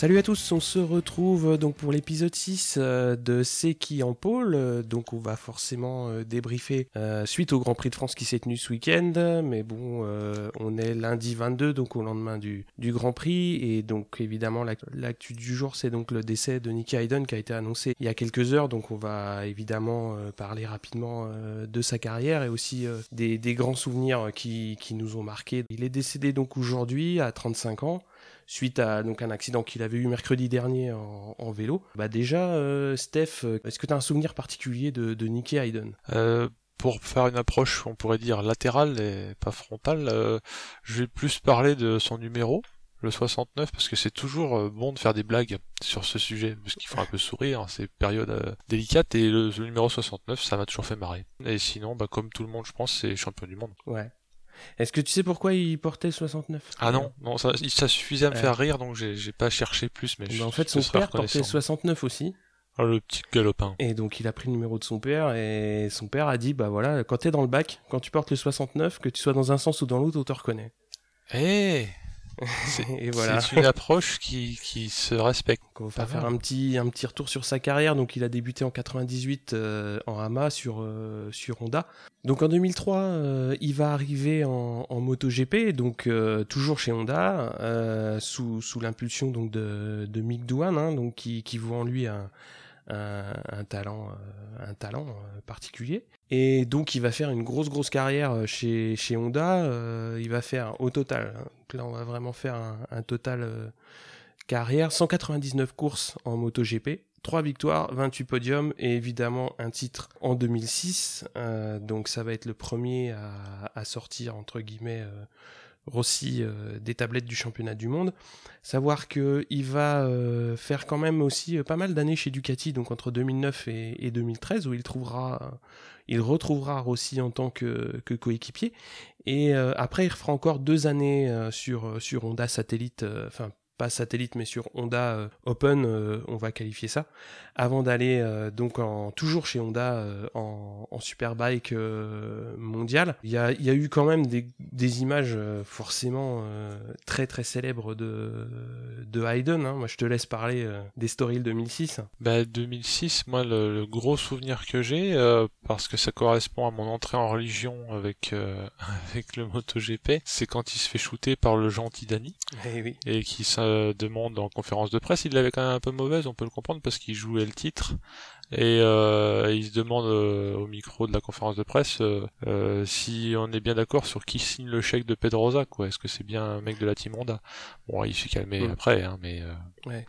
Salut à tous, on se retrouve euh, donc pour l'épisode 6 euh, de C'est qui en pôle. Euh, donc on va forcément débriefer suite au Grand Prix de France qui s'est tenu ce week-end. Mais bon, on est lundi 22, donc au lendemain du, du Grand Prix. Et donc évidemment, l'actu du jour, c'est donc le décès de Nicky Hayden qui a été annoncé il y a quelques heures. Donc on va évidemment parler rapidement de sa carrière et aussi des, des, grands souvenirs qui, qui nous ont marqués. Il est décédé donc aujourd'hui à 35 ans suite à donc un accident qu'il avait eu mercredi dernier en, vélo. Bah déjà, euh, Steph, euh, est-ce que tu as un souvenir particulier de, de Nicky Hayden? Euh, pour faire une approche, on pourrait dire latérale et pas frontale, je vais plus parler de son numéro, le 69, parce que c'est toujours bon de faire des blagues sur ce sujet, parce qu'il faut un peu sourire, hein, c'est période délicate, et le, le, numéro 69, ça m'a toujours fait marrer. Et sinon, bah, comme tout le monde, je pense, c'est champion du monde. Ouais. Est-ce que tu sais pourquoi il portait 69 Ah non, non ça, ça suffisait à me faire rire, donc j'ai pas cherché plus. Mais bah, en fait, son père portait 69 aussi. Ah, le petit galopin. Et donc il a pris le numéro de son père et son père a dit bah voilà quand t'es dans le bac, quand tu portes le 69, que tu sois dans un sens ou dans l'autre, on te reconnaît. Eh c'est une approche qui, qui se respecte. on va faire un petit, un petit retour sur sa carrière. Donc, il a débuté en 98 euh, en Hama sur, euh, sur Honda. Donc, en 2003, euh, il va arriver en, en MotoGP, donc toujours chez Honda, sous, sous l'impulsion donc de, de Mick Doohan, hein, donc qui, qui voit en lui un, un, talent, un talent particulier. Et donc il va faire une grosse grosse carrière chez, chez Honda. il va faire au total, hein, là on va vraiment faire un, total carrière, 199 courses en MotoGP, 3 victoires, 28 podiums et évidemment un titre en 2006. donc ça va être le premier à sortir entre guillemets Rossi euh, des tablettes du championnat du monde. Savoir qu'il va euh, faire quand même aussi euh, pas mal d'années chez Ducati, donc entre 2009 et, 2013, où il trouvera, il retrouvera Rossi en tant que, coéquipier. Et après, il refera encore deux années sur, sur Honda Satellite, enfin pas satellite mais sur Honda Open, on va qualifier ça, avant d'aller euh, donc en, toujours chez Honda en, en, Superbike mondial. Il y a, y a, eu quand même des, des images forcément très très célèbres de, de Hayden. Hein. Moi je te laisse parler des Stories 2006. Bah 2006, moi le, gros souvenir que j'ai, parce que ça correspond à mon entrée en religion avec, avec le MotoGP, c'est quand il se fait shooter par le gentil Danny. Et, eh oui. et qui demande en conférence de presse. Il l'avait quand même un peu mauvaise, on peut le comprendre, parce qu'il jouait le titre. Et euh, il se demande euh, au micro de la conférence de presse euh, si on est bien d'accord sur qui signe le chèque de Pedroza, quoi. Est-ce que c'est bien un mec de la team Honda Bon, il s'est calmé après, hein, mais... Ouais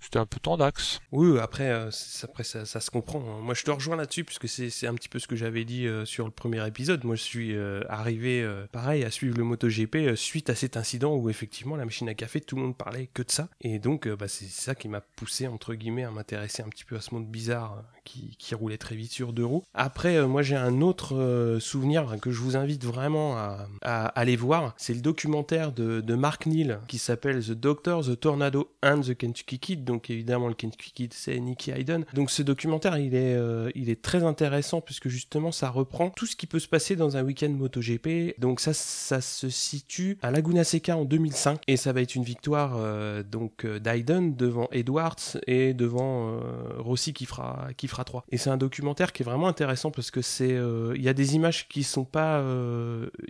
c'était un peu tendax. Oui, après, euh, après ça, ça, se comprend. Hein. Moi, je te rejoins là-dessus, puisque c'est un petit peu ce que j'avais dit euh, sur le premier épisode. Moi, je suis euh, arrivé, pareil, à suivre le MotoGP suite à cet incident où, effectivement, la machine à café, tout le monde parlait que de ça. Et donc, bah, c'est ça qui m'a poussé, entre guillemets, à m'intéresser un petit peu à ce monde bizarre qui, qui, roulait très vite sur deux roues. Après, moi, j'ai un autre souvenir que je vous invite vraiment à, à aller voir. C'est le documentaire de, de Mark Neal qui s'appelle The Doctor, The Tornado and the Kentucky Kid donc évidemment le Kentucky Kid c'est Nicky Hayden. Donc ce documentaire il est, euh, il est très intéressant puisque justement ça reprend tout ce qui peut se passer dans un week-end MotoGP. Donc ça, ça se situe à Laguna Seca en 2005 et ça va être une victoire euh, donc euh, d'Hayden devant Edwards et devant Rossi qui fera, qui fera 3. Et c'est un documentaire qui est vraiment intéressant parce que c'est, il y a des images qui sont pas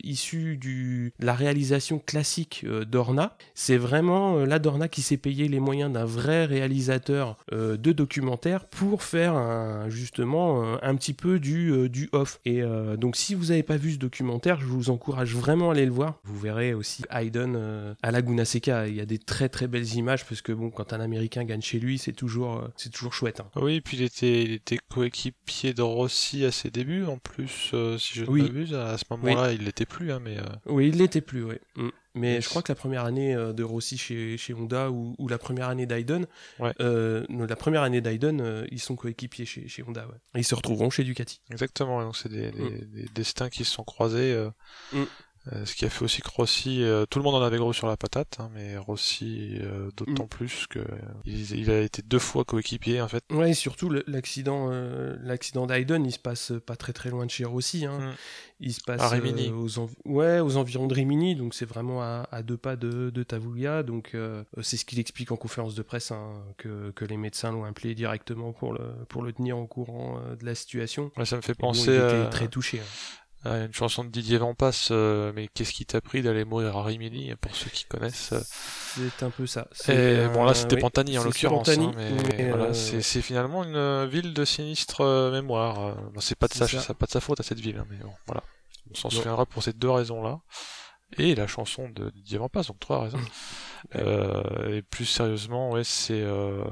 issues du, de la réalisation classique d'Orna. C'est vraiment la Dorna qui s'est payé les moyens d'un vrai réalisateur euh, de documentaires pour faire justement euh, un petit peu du, euh, du off. Et donc si vous n'avez pas vu ce documentaire, je vous encourage vraiment à aller le voir. Vous verrez aussi Hayden à Laguna Seca. Il y a des très très belles images parce que bon, quand un Américain gagne chez lui, c'est toujours c'est toujours chouette. Hein. Oui, puis il il était coéquipier de Rossi à ses débuts en plus, si je ne oui. m'abuse. À ce moment-là, il l'était plus, hein, mais. Oui, il l'était plus, oui. Mm. Mais je crois que la première année euh, de Rossi chez, chez Honda ou, ou la première année d'Aiden, euh, la première année d'Aiden, euh, ils sont coéquipiers chez, chez Honda. Ouais. Et ils se retrouveront chez Ducati. Exactement, donc c'est des, mm. des, destins qui se sont croisés. Mm. Ce qui a fait aussi que Rossi, tout le monde en avait gros sur la patate, hein, mais Rossi d'autant mm. plus que il, a été deux fois coéquipier en fait. Ouais, surtout l'accident, l'accident d'Aiden, il se passe pas très très loin de chez Rossi. Hein. Mm. Il se passe aux, ouais, aux environs de Rimini, donc c'est vraiment à, deux pas de, de Tavoulia. Donc c'est ce qu'il explique en conférence de presse, hein, que, que, les médecins l'ont appelé directement pour le, pour le tenir au courant de la situation. ça me fait penser. il était très touché. Hein. une chanson de Didier Vampas, euh, mais qu'est-ce qui t'a pris d'aller mourir à Rimini, pour ceux qui connaissent C'est un peu ça. Et, bon là c'était Pantani en l'occurrence, hein, mais, voilà, euh, c'est finalement une euh, ville de sinistre mémoire. c'est pas de sa, ça. pas de sa faute à cette ville, hein, mais bon, voilà. On s'en souviendra pour ces deux raisons-là. Et la chanson de Didier Vampas, donc trois raisons. Euh, et plus sérieusement, ouais, c'est euh,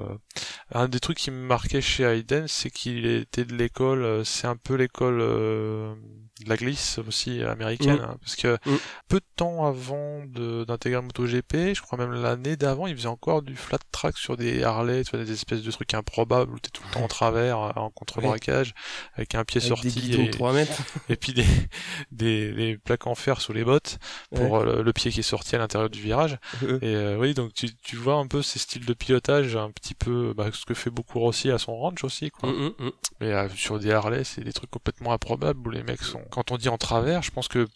un des trucs qui me marquait chez Hayden, c'est qu'il était de l'école, euh, c'est un peu l'école euh, de la glisse aussi américaine, mm. hein, parce que mm. peu de temps avant d'intégrer MotoGP, je crois même l'année d'avant, il faisait encore du flat track sur des Harley, tu vois, des espèces de trucs improbables où t'es tout le temps en travers, en contre-braquage, avec un pied sorti et, 3 mètres. et puis des, des, des, plaques en fer sous les bottes pour le, pied qui est sorti à l'intérieur du virage. et euh, oui, donc tu, tu vois un peu ces styles de pilotage, un petit peu bah, ce que fait beaucoup Rossi à son ranch aussi, quoi. Mm. Mais euh, sur des Harley, c'est des trucs complètement improbables où les mecs sont. Quand on dit en travers, je pense que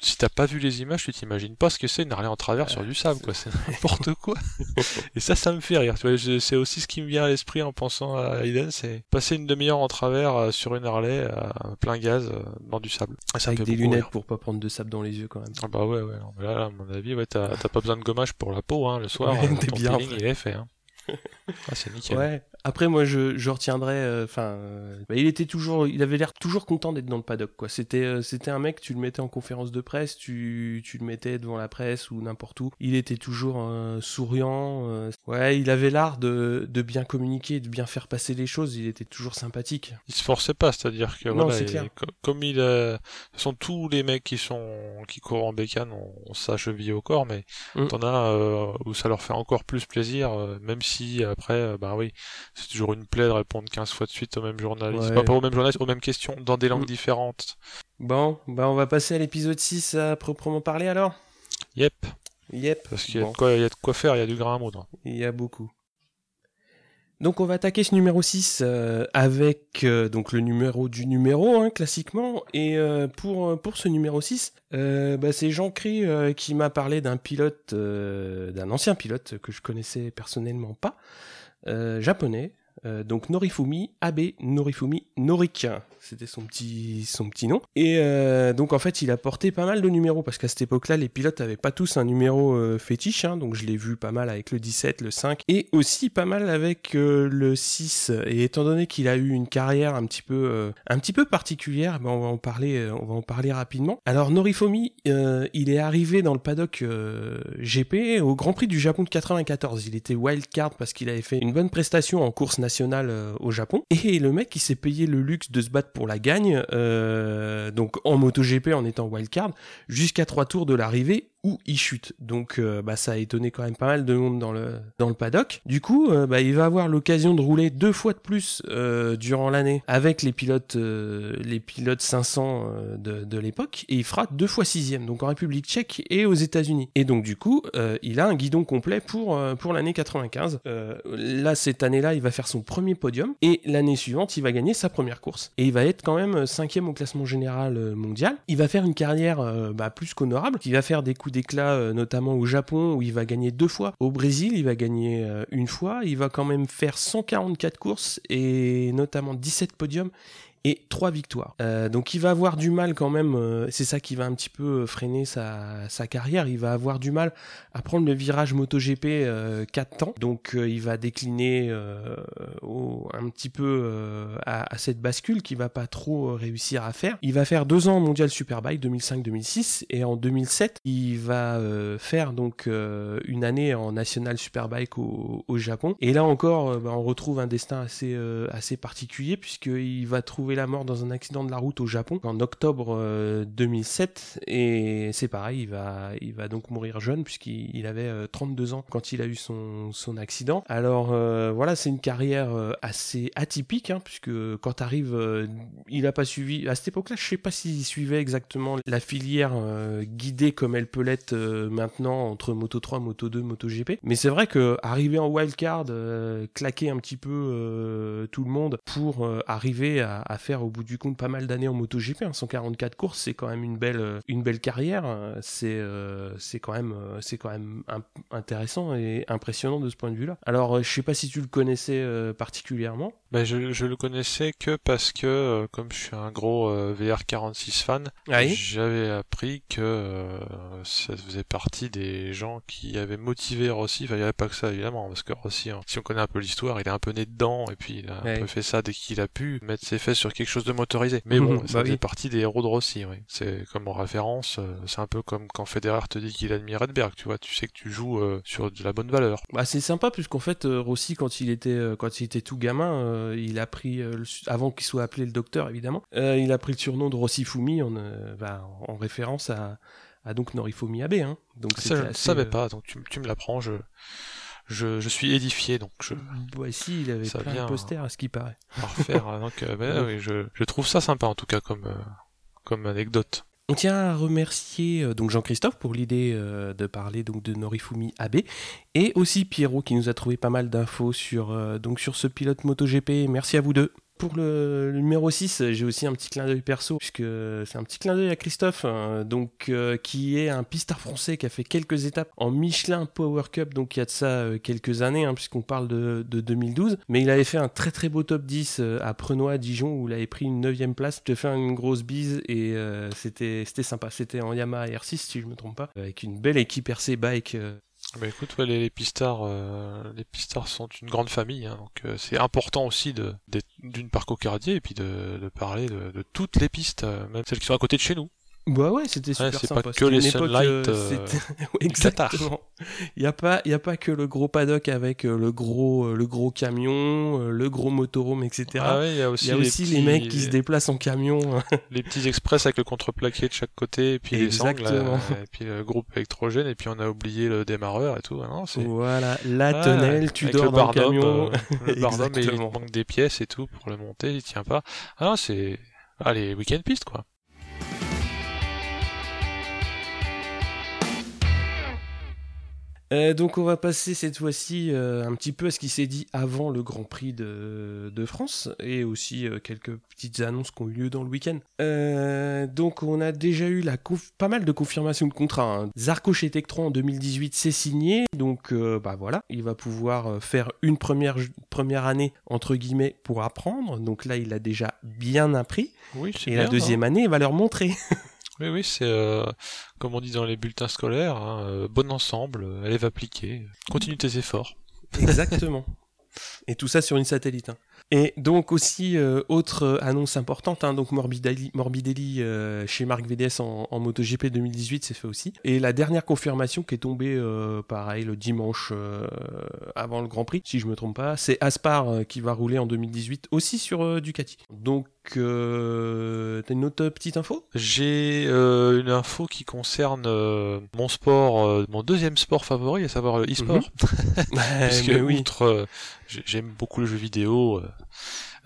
si t'as pas vu les images, tu t'imagines pas ce que c'est une Harley en travers sur du sable, quoi. C'est n'importe quoi. Et ça, ça me fait rire. Tu vois, c'est aussi ce qui me vient à l'esprit en pensant à Aiden, c'est passer une demi-heure en travers euh, sur une Harley à plein gaz euh, dans du sable. Ça Avec des lunettes pour pas prendre de sable dans les yeux quand même. Ah bah ouais, ouais. là, à mon avis, ouais, t'as pas besoin de gommage pour la peau, hein, le soir. Ouais, euh, ton bien. il est fait, hein. Ah, c'est nickel. Ouais. Après, moi, je, je retiendrai. Euh, enfin, euh, bah, il était toujours, il avait l'air toujours content d'être dans le paddock. Quoi. C'était, euh, c'était un mec. Tu le mettais en conférence de presse, tu, tu le mettais devant la presse ou n'importe où. Il était toujours souriant. ouais, il avait l'art de, de bien communiquer, de bien faire passer les choses. Il était toujours sympathique. Il se forçait pas, c'est-à-dire que non, voilà, clair. comme il, ce sont tous les mecs qui sont qui courent en bécane ont, sa cheville au corps, mais mm. t'en as où ça leur fait encore plus plaisir, même si après, bah oui c'est toujours une plaie de répondre 15 fois de suite au même journaliste. Pas, aux mêmes journalistes, aux mêmes questions, dans des langues mm. différentes. Bon, bah on va passer à l'épisode 6 à proprement parler alors Yep. Yep. Parce qu'il y, a de quoi, il y a de quoi faire, il y a du grain à moudre. Il y a beaucoup. Donc on va attaquer ce numéro 6 euh, avec euh, donc le numéro du numéro hein, classiquement et euh, pour pour ce numéro 6 bah, c'est Jean Cry qui m'a parlé d'un pilote d'un ancien pilote que je connaissais personnellement pas japonais, euh, donc Norifumi Abe Norifumi Norik c'était son petit, son petit nom. Et euh, donc en fait, il a porté pas mal de numéros parce qu'à cette époque-là, les pilotes avaient pas tous un numéro euh, fétiche. Hein, donc je l'ai vu pas mal avec le 17, le 5 et aussi pas mal avec euh, le 6. Et étant donné qu'il a eu une carrière un petit peu, un petit peu particulière, ben on va en parler, on va en parler rapidement. Alors Norifomi, il est arrivé dans le paddock GP au Grand Prix du Japon de 94. Il était wildcard parce qu'il avait fait une bonne prestation en course nationale au Japon. Et le mec, il s'est payé le luxe de se battre pour la gagne, euh, donc en MotoGP en étant wildcard, jusqu'à trois tours de l'arrivée il chute. Donc euh, bah, ça a étonné quand même pas mal de monde dans le, dans le paddock. Du coup, euh, bah, il va avoir l'occasion de rouler deux fois de plus euh, durant l'année avec les pilotes, les pilotes 500 de, de l'époque et il fera deux fois sixième, donc en République tchèque et aux États-Unis. Et donc du coup, il a un guidon complet pour, pour l'année 95. là, cette année-là, il va faire son premier podium et l'année suivante, il va gagner sa première course. Et il va être quand même cinquième au classement général mondial. Il va faire une carrière bah, plus qu'honorable. Il va faire des coups d'éclat, euh, notamment au Japon, où il va gagner deux fois. Au Brésil, il va gagner euh, une fois. Il va quand même faire 144 courses et notamment 17 podiums et trois victoires. Euh, donc il va avoir du mal quand même, euh, c'est ça qui va un petit peu euh, freiner sa, carrière, il va avoir du mal à prendre le virage MotoGP euh, 4 temps, donc il va décliner un petit peu à, cette bascule qu'il va pas trop réussir à faire. Il va faire deux ans Mondial Superbike 2005-2006 et en 2007 il va faire donc une année en National Superbike au, au Japon et là encore bah, on retrouve un destin assez, assez particulier puisqu'il va trouver la mort dans un accident de la route au Japon en octobre 2007 et c'est pareil, il va, il va donc mourir jeune puisqu'il avait 32 ans quand il a eu son, son accident. Alors voilà, c'est une carrière assez atypique hein, puisque quand arrive, il a pas suivi à cette époque-là, je sais pas s'il suivait exactement la filière guidée comme elle peut l'être maintenant entre Moto 3, Moto 2, Moto GP. Mais c'est vrai que arriver en wildcard, claquer un petit peu tout le monde pour arriver à, à, faire au bout du compte pas mal d'années en MotoGP. Hein. 144 courses, c'est quand même une belle, euh, une belle carrière. C'est, euh, c'est quand même, euh, c'est quand même intéressant et impressionnant de ce point de vue-là. Alors, je sais pas si tu le connaissais particulièrement. Ben je, je le connaissais que parce que, comme je suis un gros VR46 fan, j'avais appris que ça faisait partie des gens qui avaient motivé Rossi. Enfin, il n'y avait pas que ça, évidemment, parce que Rossi, hein, si on connaît un peu l'histoire, il est un peu né dedans, et puis il a un peu fait ça dès qu'il a pu mettre ses fesses sur quelque chose de motorisé. Mais bon, ça bah fait partie des héros de Rossi, oui. C'est comme en référence, euh, c'est un peu comme quand Federer te dit qu'il admire Edberg, tu vois, tu sais que tu joues euh, sur de la bonne valeur. Bah c'est sympa puisqu'en fait euh, Rossi quand il était quand il était tout gamin, il a pris avant qu'il soit appelé le docteur évidemment, il a pris le surnom de Rossi Fumi en, bah, en référence à, à donc Norifumi Abe. Hein. Donc ça, je ne savais pas, donc tu, tu me l'apprends, je je, je suis édifié, donc je. Voici, il avait ça plein de posters à ce qui paraît. Donc euh, ben, oui, je, je, trouve ça sympa en tout cas comme, euh, comme anecdote. On tient à remercier euh, donc Jean-Christophe pour l'idée de parler donc de Norifumi Abe et aussi Pierrot qui nous a trouvé pas mal d'infos sur donc sur ce pilote MotoGP. Merci à vous deux. Pour le, numéro 6, j'ai aussi un petit clin d'œil perso, puisque c'est un petit clin d'œil à Christophe, hein, donc, euh, qui est un pistard français qui a fait quelques étapes en Michelin Power Cup, donc il y a de ça euh, quelques années, hein, puisqu'on parle de, 2012. Mais il avait fait un très très beau top 10 euh, à Prenois, à Dijon, où il avait pris une 9 place. Je te fais une grosse bise et c'était c'était sympa. C'était en Yamaha R6, si je me trompe pas, avec une belle équipe RC Bike bah écoute, les, les pistards, euh, les pistards sont une grande famille, hein, donc euh, c'est important aussi de d'une part cocardier et puis de, parler de, de, toutes les pistes, euh, même celles qui sont à côté de chez nous. Bah ouais, c'était super ouais, sympa. pas que les Sunlight. Euh, exactement. Il y a pas, il y a pas que le gros paddock avec euh, le gros, euh, le gros camion, le gros motorhome, etc. Ah ouais, il y a aussi, y a les, aussi les, mecs qui se déplacent en camion. les petits express avec le contreplaqué de chaque côté, et puis les sangles, et puis le groupe électrogène, et puis on a oublié le démarreur et tout. Non, voilà, la ah, tonnelle, tu dors dans le camion. le barnum, il manque des pièces et tout pour le monter, il tient pas. Ah c'est, allez, week-end piste quoi. Euh, donc on va passer cette fois-ci euh, un petit peu à ce qui s'est dit avant le Grand Prix de, de France et aussi euh, quelques petites annonces qui ont eu lieu dans le week-end. donc on a déjà eu la pas mal de confirmations de contrats. Hein. Zarco chez Tektron en 2018 c'est signé, donc bah voilà, il va pouvoir faire une première, première année entre guillemets pour apprendre. Donc là il a déjà bien appris. Oui, et la deuxième année il va leur montrer. Oui, oui, c'est euh, comme on dit dans les bulletins scolaires, hein, euh, bon ensemble, euh, élève appliqué, continue tes efforts. Exactement. Et tout ça sur une satellite. Hein. Et donc aussi, euh, autre euh, annonce importante, hein, donc Morbidelli, Morbidelli euh, chez Marc VDS en, en MotoGP 2018, c'est fait aussi. Et la dernière confirmation qui est tombée, pareil, le dimanche avant le Grand Prix, si je me trompe pas, c'est Aspar qui va rouler en 2018 aussi sur Ducati. Donc, t'as une autre petite info? J'ai une info qui concerne mon sport, mon deuxième sport favori, à savoir le e-sport. Mhm. Puisque oui. outre j'aime beaucoup le jeu vidéo.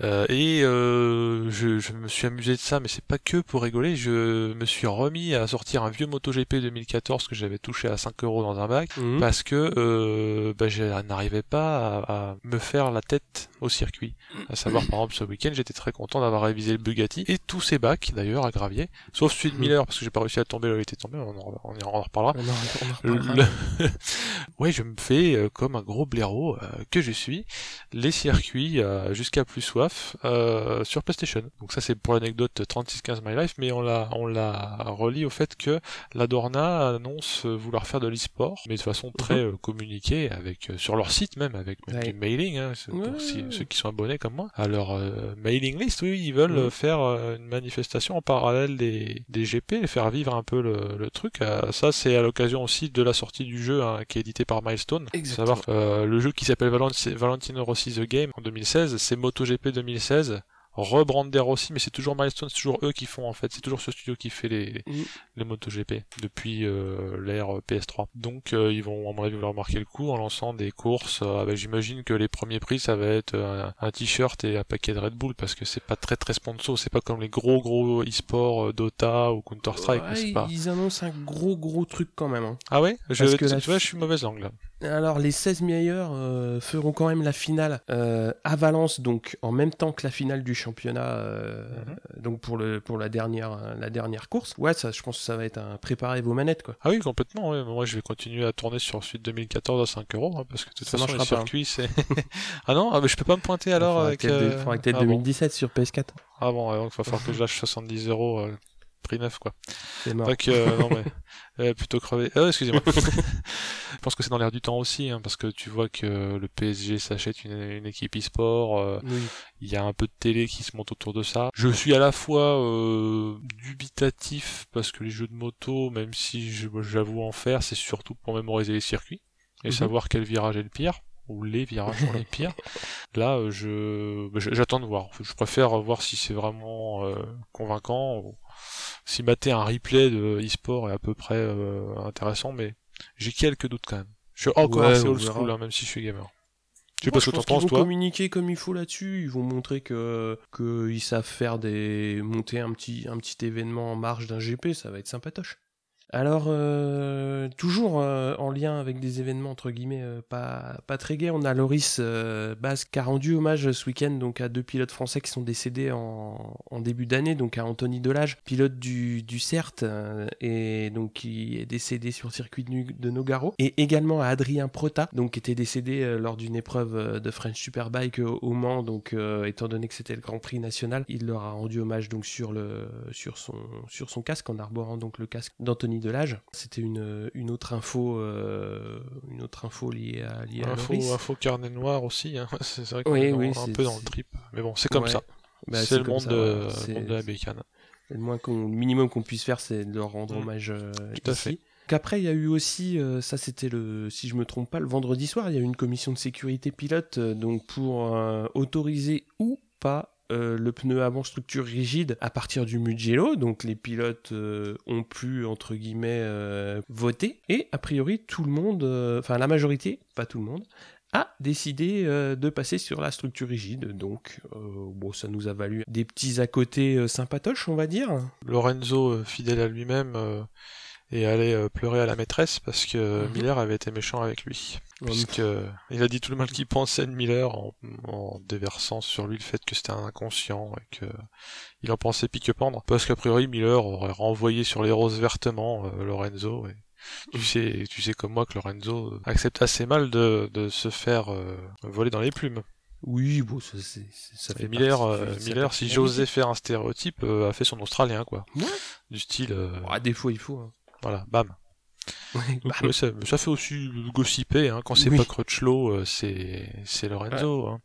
Euh, euh, et euh, je, je, me suis amusé de ça, mais c'est pas que pour rigoler. Je me suis remis à sortir un vieux MotoGP 2014 que j'avais touché à 5 euros dans un bac mhm. parce que euh, bah, je n'arrivais pas à, me faire la tête au circuit. À savoir, par exemple, ce week-end, j'étais très content d'avoir révisé le Bugatti et tous ces bacs d'ailleurs à gravier, sauf celui de mhm. Miller parce que j'ai pas réussi à tomber là où il était tombé. On en, on en reparlera. On en, reparlera. ouais, je me fais euh, comme un gros blaireau euh, que je suis les circuits jusqu'à plus soif euh, sur PlayStation. Donc ça c'est pour l'anecdote 3615 My Life, mais on l'a on l'a relie au fait que la Dorna annonce vouloir faire de l'e-sport, mais de façon très mhm. euh, communiquée avec euh, sur leur site même avec des mailing, hein, pour ceux qui sont abonnés comme moi, à leur mailing list. Oui, ils veulent mhm. faire une manifestation en parallèle des, des GP, et faire vivre un peu le, le truc. ça c'est à l'occasion aussi de la sortie du jeu hein, qui est édité par Milestone. Exactement. Savoir le jeu qui s'appelle Valentino Rossi The Game en 2016, c'est MotoGP 2016 rebrander aussi, mais c'est toujours Milestone, c'est toujours eux qui font en fait, c'est toujours ce studio qui fait les, Mm. les MotoGP depuis euh, l'ère PS3. Donc euh, ils vont à mon avis vouloir marquer le coup en lançant des courses. euh, avec j'imagine que les premiers prix ça va être euh, un, un t-shirt et un paquet de Red Bull parce que c'est pas très très sponsor, c'est pas comme les gros gros e-sport euh, Dota ou Counter Strike. Ouais, pas. Ils annoncent un gros gros truc quand même. hein. Ah ouais, je, Parce que tu la vois, fi- je suis mauvaise langue là. Alors les 16 meilleurs euh, feront quand même la finale euh, à Valence, donc en même temps que la finale du championnat, euh, Mhm. donc pour le pour la dernière euh, la dernière course. Ouais, ça, je pense que ça va être un préparer vos manettes quoi. Ah oui, complètement. ouais. Moi, je vais continuer à tourner sur Suite 2014 à 5 euros, hein, parce que de toute Ça façon, pas, hein. circuits, c'est. ah non, ah, mais je peux pas me pointer alors avec. peut-être euh, faudra peut-être ah bon. 2017 sur PS4. Ah bon, ouais, donc il va falloir que je lâche 70 euros prix neuf quoi. C'est mort. Donc euh, non mais euh, plutôt crever. Euh, excusez-moi. je pense que c'est dans l'air du temps aussi, hein, parce que tu vois que le PSG s'achète une, une équipe e-sport. euh, Oui. il y a un peu de télé qui se monte autour de ça. Je suis à la fois euh, dubitatif parce que les jeux de moto, même si je- j'avoue en faire, c'est surtout pour mémoriser les circuits et Mhm. savoir quel virage est le pire ou les virages sont les pires. Là, je bah, je- j'attends de voir. Je préfère voir si c'est vraiment euh, convaincant. Si mater un replay de e-sport est à peu près euh, intéressant, mais j'ai quelques doutes quand même. Je suis encore Ouais, assez old verra. school, hein, même si je suis gamer. Je sais pas ce que pense t'en penses, qu'ils vont toi. communiquer comme il faut là-dessus. Ils vont montrer que qu'ils savent faire des monter un petit un petit événement en marge d'un GP. Ça va être sympatoche. Alors euh, toujours euh, en lien avec des événements entre guillemets euh, pas pas très gais, on a Loris euh, Basque qui a rendu hommage ce week-end donc à deux pilotes français qui sont décédés en, en début d'année, donc à Anthony Delage, pilote du du CERT euh, et donc qui est décédé sur le circuit de, Nogaro, et également à Adrien Prota, donc qui était décédé euh, lors d'une épreuve de French Superbike au Mans, donc étant donné que c'était le Grand Prix national, il leur a rendu hommage donc sur le sur son sur son casque en arborant donc le casque d'Anthony Delage. C'était une une autre info euh, une autre info liée à liée Info, carnet noir aussi, hein. c'est vrai qu'on Oui, est oui, un peu dans le trip. Mais bon, c'est comme Ouais. ça. Bah, c'est le monde, ça, de, monde de la bécane. Le moins qu'on, le minimum qu'on puisse faire, c'est de leur rendre Mm. hommage euh, Tout à fait. Qu'après, il y a eu aussi, euh, ça c'était le, si je me trompe pas, le vendredi soir, il y a eu une commission de sécurité pilote, donc pour autoriser ou pas euh, le pneu avant structure rigide à partir du Mugello. Donc les pilotes euh, ont pu, entre guillemets, euh, voter. Et a priori, tout le monde, enfin la majorité, pas tout le monde, a décidé de passer sur la structure rigide. Donc, bon, ça nous a valu des petits à côté sympatoches, on va dire. Lorenzo, fidèle à lui-même, est allé euh, pleurer à la maîtresse parce que Mhm. Miller avait été méchant avec lui. Puisque euh, il a dit tout le mal qu'il pensait de Miller en, en déversant sur lui le fait que c'était un inconscient et que il en pensait pique pendre. Parce qu'a priori Miller aurait renvoyé sur les roses vertement euh, Lorenzo et tu sais, tu sais comme moi que Lorenzo accepte assez mal de, de se faire euh, voler dans les plumes. Oui, bon, ça, c'est- ça fait Et Miller, partie euh, Miller, si j'osais faire un stéréotype, euh, a fait son Australien, quoi. Ouais. Du style, euh, Ah, des fois, il faut. hein. Voilà, bam. Bah, ça, ça fait aussi gossiper, hein. quand c'est Oui. pas Crutchlow, euh, c'est c'est Lorenzo. Hein.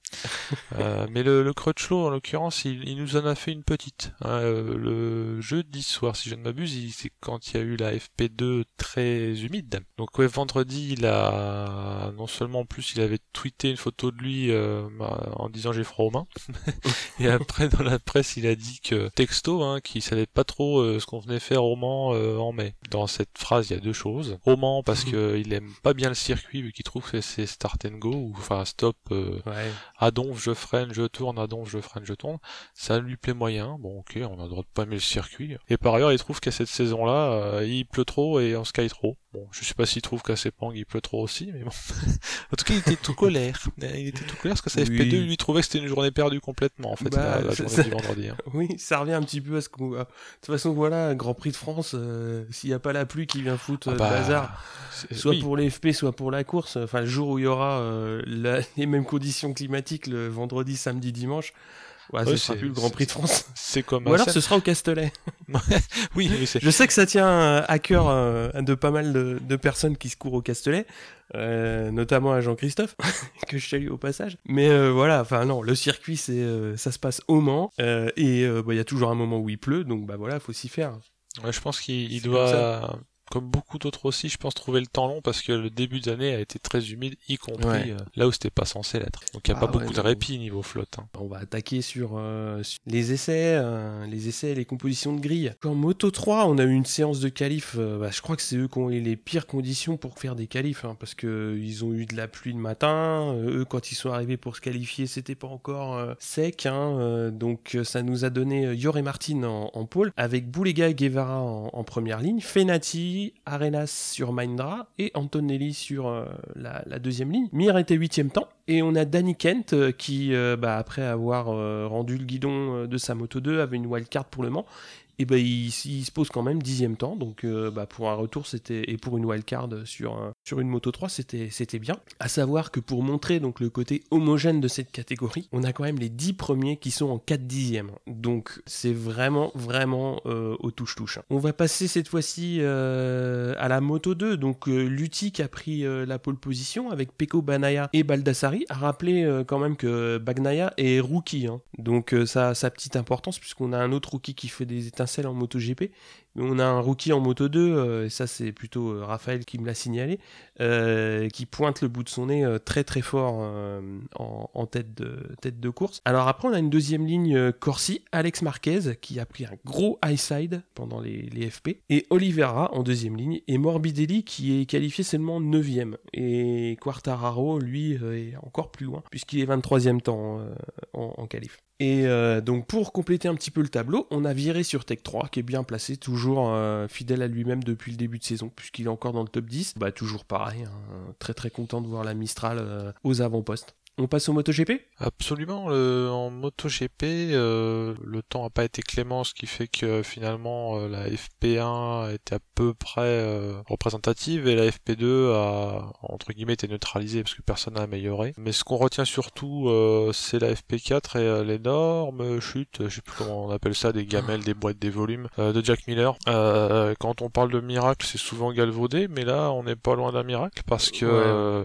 Euh, mais le, le Crutchlow, en l'occurrence, il, il nous en a fait une petite. hein. Euh, le jeudi soir, si je ne m'abuse, c'est quand il y a eu la FP2 très humide. Donc ouais, vendredi, il a non seulement en plus, il avait tweeté une photo de lui euh, en disant j'ai froid aux mains. Et après, dans la presse, il a dit que texto, hein, qu'il savait pas trop euh, ce qu'on venait faire au Mans en mai. Dans cette phrase, il y a deux choses. Au Mans, parce que il aime pas bien le circuit, vu qu'il trouve que c'est start and go, ou enfin stop, euh, ouais. à donf, je freine, je tourne, à donf, je freine, je tourne. Ça lui plaît moyen. Bon, ok, on a le droit de pas aimer le circuit. Et par ailleurs, il trouve qu'à cette saison-là, euh, il pleut trop et on sky trop. Bon, je sais pas s'il trouve qu'à Sepang, il pleut trop aussi, mais bon. en tout cas, il était tout colère. Il était tout colère parce que sa Oui. FP2, il lui trouvait que c'était une journée perdue complètement, en fait, Bah, la, journée ça- du vendredi. hein. Oui, ça revient un petit peu à ce qu'on. De toute façon, voilà, Grand Prix de France, euh, s'il n'y a pas la pluie qui vient foutre bah, soit oui. pour les FP, soit pour la course, enfin, le jour où il y aura euh, la- les mêmes conditions climatiques le vendredi, samedi, dimanche, ouais, Ouais, ce sera plus le Grand Prix de France. C'est comme Ou alors ce sera au Castellet. Oui, Je sais que ça tient euh, à cœur euh, de pas mal de, de personnes qui se courent au Castellet, euh, notamment à Jean-Christophe, que je salue au passage. Mais euh, voilà, enfin non, le circuit, c'est euh, ça se passe au Mans, et bah, il y a toujours un moment où il pleut, donc bah voilà, faut s'y faire. Ouais, je pense qu'il doit comme beaucoup d'autres aussi, je pense trouver le temps long parce que le début d'année a été très humide, y compris euh, là où c'était pas censé l'être. Donc il n'y a Ah pas ouais, beaucoup de répit niveau flotte. hein. On va attaquer sur, euh, sur les essais, euh, les essais et les compositions de grille. En Moto 3, on a eu une séance de qualif. bah, je crois que c'est eux qui ont eu les pires conditions pour faire des qualifs, hein, parce que ils ont eu de la pluie le matin. eux, quand ils sont arrivés pour se qualifier, c'était pas encore sec. hein, donc ça nous a donné Yor et Martin en, en pôle, avec Boulega et Guevara en, en première ligne, Fenati, Arenas sur Mindra et Antonelli sur euh, la, deuxième ligne. Mir était huitième temps. Et on a Danny Kent euh, qui, euh, bah, après avoir rendu le guidon de sa moto 2, avait une wildcard pour le Mans. Et ben il, se pose quand même dixième temps, donc euh, bah, pour un retour c'était et pour une wildcard sur sur une moto 3 c'était c'était bien. À savoir que pour montrer donc le côté homogène de cette catégorie, on a quand même les 10 premiers qui sont en 4 dixièmes, donc c'est vraiment vraiment euh, au touche touche. On va passer cette fois-ci euh, à la moto 2, donc Lutti qui a pris la pole position avec Peko Banaya et Baldassari, a rappelé quand même que Bagnaia est rookie, hein. donc ça a sa petite importance puisqu'on a un autre rookie qui fait des étincelles en moto GP. Mais on a un rookie en moto 2, euh, et ça c'est plutôt euh, Raphaël qui me l'a signalé, euh, qui pointe le bout de son nez très très fort en, en tête, de, course. Alors après on a une deuxième ligne Corsi, Alex Marquez qui a pris un gros high side pendant les, FP, et Oliveira en deuxième ligne, et Morbidelli qui est qualifié seulement 9ème, et Quartararo lui est encore plus loin, puisqu'il est 23ème temps euh, en, en qualif. Et euh, donc pour compléter un petit peu le tableau, on a viré sur Tech 3 qui est bien placé, toujours euh, fidèle à lui-même depuis le début de saison, puisqu'il est encore dans le top 10. Bah toujours pareil, hein, très très content de voir la Mistral euh, aux avant-postes. On passe au MotoGP? Absolument. Le, en MotoGP, euh, le temps n'a pas été clément, ce qui fait que finalement euh, la FP1 était à peu près euh, représentative et la FP2 a entre guillemets été neutralisée parce que personne n'a amélioré. Mais ce qu'on retient surtout, euh, c'est la FP4 et euh, l'énorme chute, je sais plus comment on appelle ça, des gamelles, des boîtes, des volumes euh, de Jack Miller. Euh, quand on parle de miracle, c'est souvent galvaudé, mais là on n'est pas loin d'un miracle parce que Ouais. euh,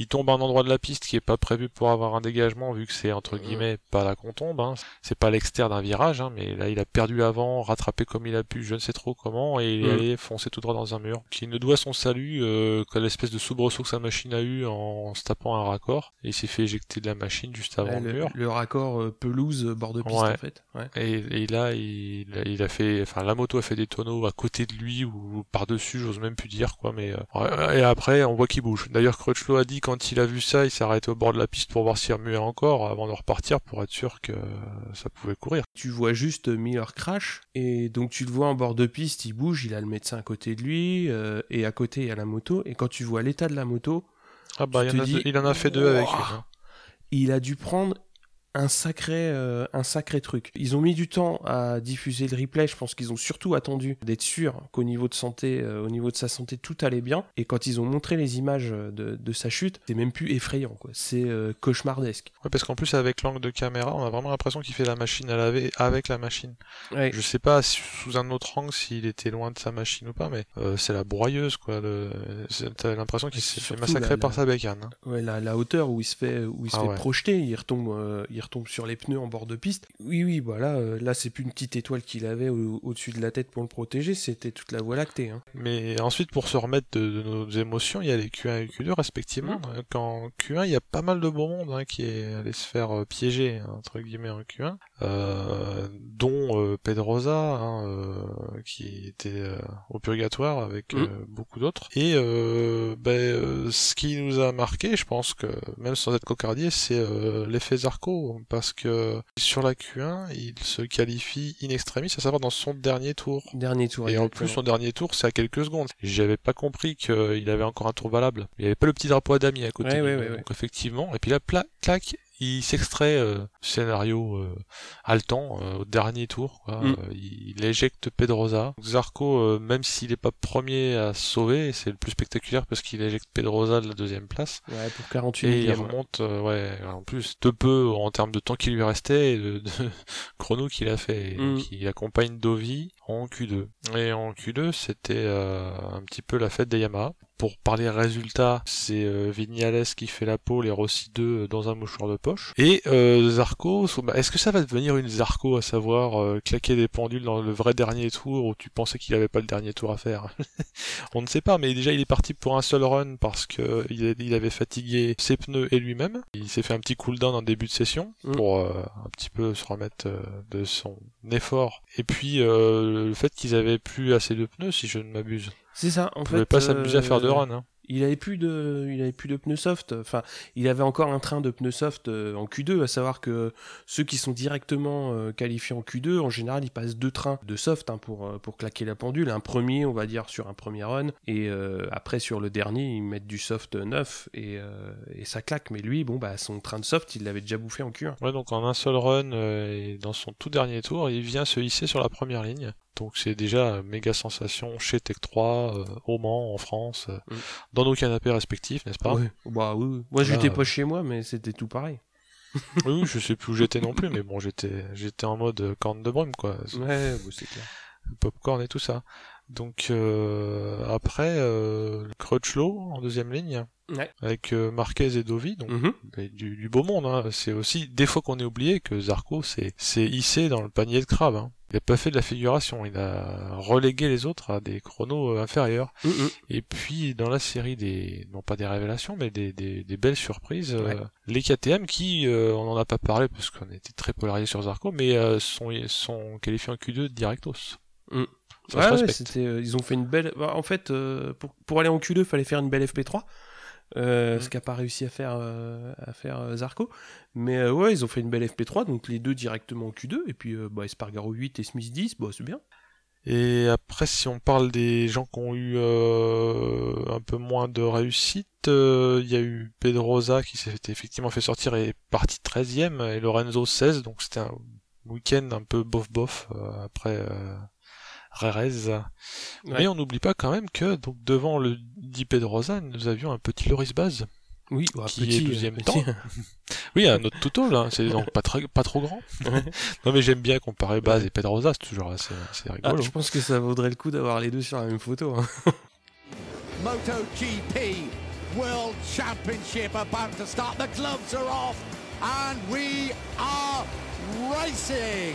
il tombe à un endroit de la piste qui est pas prévu pour avoir un dégagement vu que c'est entre guillemets pas là qu'on tombe hein. c'est pas l'externe d'un virage hein, mais là il a perdu l'avant rattrapé comme il a pu je ne sais trop comment et il est Mm. allé foncer tout droit dans un mur qui ne doit son salut euh, qu'à l'espèce de soubresaut que sa machine a eu en se tapant un raccord et il s'est fait éjecter de la machine juste avant Ouais, le le, mur le raccord euh, pelouse euh, bord de piste Ouais. en fait. Ouais. et, et là, il, il a fait, enfin, la moto a fait des tonneaux à côté de lui ou par-dessus, j'ose même plus dire quoi, mais euh, et après, on voit qu'il bouge. D'ailleurs, Crutchlow a dit quand il a vu ça, il s'est arrêté au bord de la piste pour voir s'il remuait encore avant de repartir pour être sûr que ça pouvait courir. Tu vois juste Miller crash et donc tu le vois en bord de piste, il bouge, il a le médecin à côté de lui euh, et à côté il y a la moto et quand tu vois l'état de la moto, Ah bah, il, en a dis, deux- il en a fait deux avec lui. Hein. il a dû prendre un sacré, euh, un sacré truc. Ils ont mis du temps à diffuser le replay. Je pense qu'ils ont surtout attendu d'être sûrs qu'au niveau de santé, euh, au niveau de sa santé, tout allait bien. Et quand ils ont montré les images de, de sa chute, c'est même plus effrayant. quoi. C'est euh, cauchemardesque. Ouais, parce qu'en plus, avec l'angle de caméra, on a vraiment l'impression qu'il fait la machine à laver avec la machine. Ouais. Je sais pas sous un autre angle s'il était loin de sa machine ou pas, mais euh, c'est la broyeuse quoi. Le... T'as l'impression qu'il s'est fait massacrer la- par la- sa bécane. hein. Ouais, la, la hauteur où il se fait, où il se Ah fait projeter, il retombe, euh, il retombe sur les pneus en bord de piste. Oui, oui, voilà. euh, là, c'est plus une petite étoile qu'il avait au- au-dessus de la tête pour le protéger, c'était toute la voie lactée. hein. Mais ensuite, pour se remettre de, de nos émotions, il y a les Q1 et Q2 respectivement. Mm. Quand Q1, il y a pas mal de beau monde hein, qui est allé se faire euh, piéger entre guillemets en Q1, euh, dont euh, Pedrosa, hein, euh, qui était au purgatoire avec Mm. beaucoup d'autres. Et ben, ce qui nous a marqué, je pense que même sans être cocardier, c'est l'effet Zarco, parce que sur la Q1, il se qualifie in extremis, à savoir dans son dernier tour. Dernier tour. Et en plus, son dernier tour, c'est à quelques secondes. J'avais pas compris qu'il avait encore un tour valable. Il n'y avait pas le petit drapeau à damier à côté. Ouais, de lui, ouais, ouais, donc effectivement. Et puis là, pla- clac, il s'extrait euh, scénario euh, haletant euh, au dernier tour. Quoi. Mm. Euh, il, il éjecte Pedrosa. Zarco, euh, même s'il n'est pas premier à se sauver, c'est le plus spectaculaire parce qu'il éjecte Pedrosa de la deuxième place. Ouais, pour 48 Et il remonte, ouais, en plus, de peu en termes de temps qui lui restait et de, de chrono qu'il a fait. Et Mm. donc, il accompagne Dovi en Q2. Et en Q2, c'était euh, un petit peu la fête des Yamaha. Pour parler résultats, c'est euh, Vignales qui fait la pole et Rossi 2 dans un mouchoir de poche. Et euh, Zarco, bah, est-ce que ça va devenir une Zarco, à savoir euh, claquer des pendules dans le vrai dernier tour où tu pensais qu'il avait pas le dernier tour à faire? On ne sait pas, mais déjà il est parti pour un seul run parce que il, avait fatigué ses pneus et lui-même. Il s'est fait un petit cooldown en début de session mm. pour un petit peu se remettre de son effort. Et puis le fait qu'ils avaient plus assez de pneus, si je ne m'abuse. C'est ça. En fait, pas s'amuser à faire de run. Hein. Il avait plus de, il avait plus de pneus soft. Enfin, il avait encore un train de pneus soft euh, en Q2, à savoir que ceux qui sont directement euh, qualifiés en Q2, en général, ils passent deux trains de soft hein, pour euh, pour claquer la pendule. Un premier, on va dire, sur un premier run, et après sur le dernier, ils mettent du soft neuf et, et ça claque. Mais lui, bon, bah, son train de soft, il l'avait déjà bouffé en Q1. Ouais, donc en un seul run et dans son tout dernier tour, il vient se hisser sur la première ligne. Donc c'est déjà méga sensation chez Tech 3, euh, au Mans, en France, euh, mm. dans nos canapés respectifs, n'est-ce pas? Oui. Bah oui. Moi j'étais pas chez moi, mais c'était tout pareil. oui, je sais plus où j'étais non plus, mais bon, j'étais j'étais en mode corne de brume, quoi. Ouais, c'est clair. Popcorn et tout ça. Donc euh, après, euh, Crutchlow en deuxième ligne, avec euh, Marquez et Dovi, donc mm-hmm. du, beau monde. Hein. C'est aussi des fois qu'on est oublié que Zarco c'est hissé dans le panier de crabe. Hein. Il a pas fait de la figuration, il a relégué les autres à des chronos euh, inférieurs. Mm-hmm. Et puis dans la série des, non pas des révélations, mais des, des, des belles surprises, euh, les KTM qui, on en a pas parlé parce qu'on était très polarisé sur Zarco, mais sont, sont qualifiés en Q2 directos. Mm. Ouais, c'était, euh, ils ont fait une belle. Bah, en fait, euh, pour, pour, aller en Q2, il fallait faire une belle FP3. Euh, mm. Ce qu'a pas réussi à faire, à faire Zarco. Mais ouais, ils ont fait une belle FP3, donc les deux directement en Q2. Et puis bah, Espargaro 8 et Smith 10, bah, c'est bien. Et après, si on parle des gens qui ont eu un peu moins de réussite, il y a eu Pedroza qui s'est effectivement fait sortir et parti 13ème, et Lorenzo 16, donc c'était un week-end un peu bof-bof après Rerez. Mais on n'oublie pas quand même que donc devant le Di Pedrosa, nous avions un petit Loris Baz. Oui, qui petit, est deuxième temps. oui, un autre tuto là, c'est donc pas, très, pas trop grand. non mais j'aime bien comparer Baz et Pedrosa, c'est toujours assez, assez rigolo. Ah, je pense que ça vaudrait le coup d'avoir les deux sur la même photo. Hein. MotoGP World Championship about to start. The gloves are off and we are racing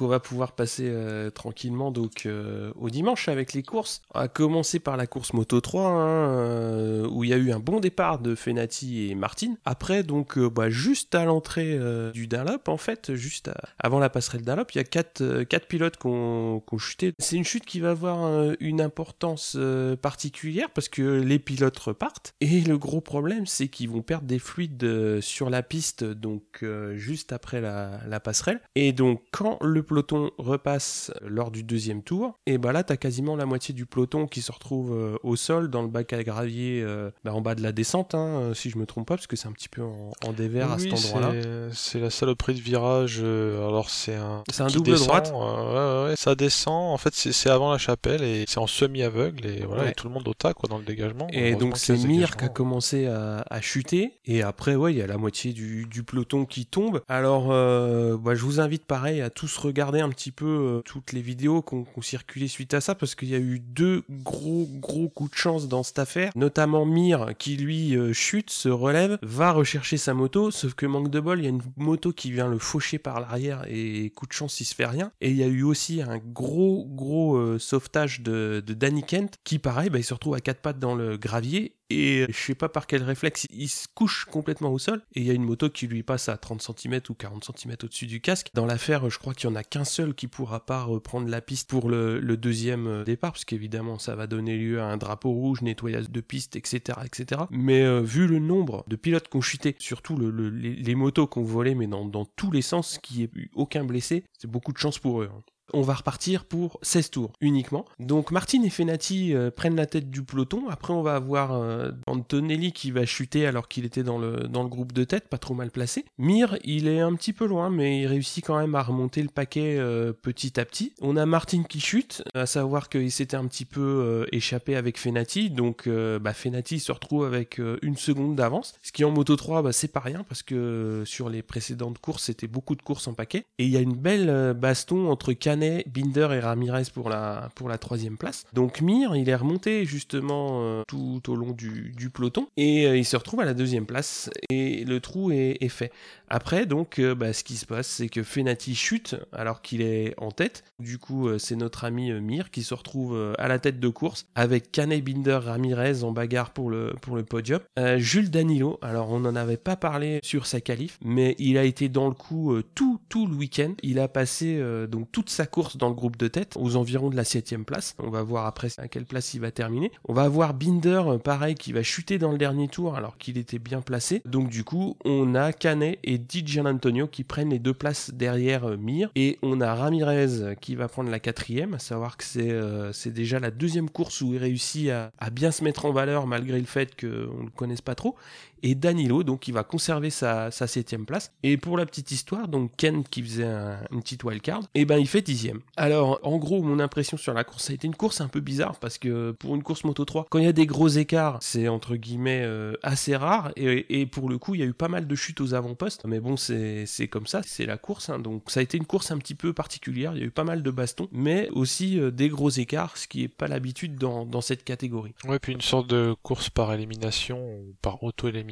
on va pouvoir passer euh, tranquillement donc euh, au dimanche avec les courses. Va commencer par la course Moto 3 hein, euh, où il y a eu un bon départ de Fenati et Martin. Après donc bah, juste à l'entrée du Dunlop en fait, juste avant la passerelle Dunlop, il y a quatre, quatre pilotes qui ont, chuté. C'est une chute qui va avoir une importance particulière parce que les pilotes repartent et le gros problème c'est qu'ils vont perdre des fluides sur la piste donc juste après la passerelle et donc quand le peloton repasse lors du deuxième tour, et bah là, t'as quasiment la moitié du peloton qui se retrouve euh, au sol, dans le bac à gravier, euh, bah, en bas de la descente, hein, euh, si je me trompe pas, parce que c'est un petit peu en, dévers à cet endroit-là. C'est la saloperie de virage. alors, c'est un. C'est un double droite. ouais, ouais, ça descend. En fait, c'est avant la chapelle et c'est en semi-aveugle et voilà, tout le monde au tas, quoi, dans le dégagement. Et donc, c'est Mir qui a commencé à, chuter. Et après, ouais, il y a la moitié du, peloton qui tombe. Alors, bah, je vous invite pareil à tous regarder un petit peu euh, toutes les vidéos qui ont circulé suite à ça parce qu'il y a eu deux gros gros coups de chance dans cette affaire, notamment Mir qui lui euh, chute, se relève, va rechercher sa moto, sauf que manque de bol, il y a une moto qui vient le faucher par l'arrière et coup de chance il se fait rien. Et il y a eu aussi un gros gros euh, sauvetage de, de Danny Kent qui pareil, bah, il se retrouve à quatre pattes dans le gravier et je sais pas par quel réflexe, il se couche complètement au sol et il y a une moto qui lui passe à 30 cm ou 40 cm au-dessus du casque. Dans l'affaire, je crois qu'il y en a qu'un seul qui pourra pas reprendre la piste pour le, deuxième euh, départ, parce qu'évidemment ça va donner lieu à un drapeau rouge, nettoyage de piste, etc. etc. Mais euh, vu le nombre de pilotes qui ont chuté, surtout les, motos qui ont volé, mais dans, dans tous les sens, qu'il n'y ait eu aucun blessé, c'est beaucoup de chance pour eux. Hein on va repartir pour 16 tours uniquement. Donc Martin et Fenati euh, prennent la tête du peloton. Après on va avoir euh, Antonelli qui va chuter alors qu'il était dans le, groupe de tête, pas trop mal placé. Mir, il est un petit peu loin mais il réussit quand même à remonter le paquet euh, petit à petit. On a Martin qui chute, à savoir qu'il s'était un petit peu échappé avec Fenati. Donc bah, Fenati se retrouve avec une seconde d'avance. Ce qui en Moto 3 bah, c'est pas rien parce que sur les précédentes courses c'était beaucoup de courses en paquet. Et il y a une belle baston entre Can Binder et Ramirez pour la, troisième place. Donc Mir, il est remonté justement euh, tout au long du, peloton et euh, il se retrouve à la deuxième place et le trou est fait. Après, donc, euh, bah, ce qui se passe, c'est que Fenati chute alors qu'il est en tête. Du coup, euh, c'est notre ami euh, Mir qui se retrouve à la tête de course avec Canet, Binder, Ramirez en bagarre pour le, pour le podium. Jules Danilo, alors on n'en avait pas parlé sur sa qualif, mais il a été dans le coup tout, tout le week-end. Il a passé donc toute sa course dans le groupe de tête, aux environs de la septième place. On va voir après à quelle place il va terminer. On va avoir Binder, pareil, qui va chuter dans le dernier tour alors qu'il était bien placé. Donc du coup, on a Canet et Di Antonio qui prennent les deux places derrière euh, Mir. Et on a Ramirez qui va prendre la quatrième, à savoir que c'est euh, c'est déjà la deuxième course où il réussit à, à bien se mettre en valeur malgré le fait qu'on ne le connaisse pas trop. Et Danilo, donc il va conserver sa, sa septième place. Et pour la petite histoire, donc Ken qui faisait un- une petite wildcard, et ben il fait dixième. Alors en gros, mon impression sur la course, ça a été une course un peu bizarre parce que pour une course Moto 3, quand il y a des gros écarts, c'est entre guillemets euh, assez rare. Et, pour le coup, il y a eu pas mal de chutes aux avant-postes. Mais bon, c'est comme ça, c'est la course. hein. Donc ça a été une course un petit peu particulière. Il y a eu pas mal de bastons, mais aussi euh, des gros écarts, ce qui est pas l'habitude dans, dans cette catégorie. Ouais, puis une sorte de course par élimination ou par auto-élimination.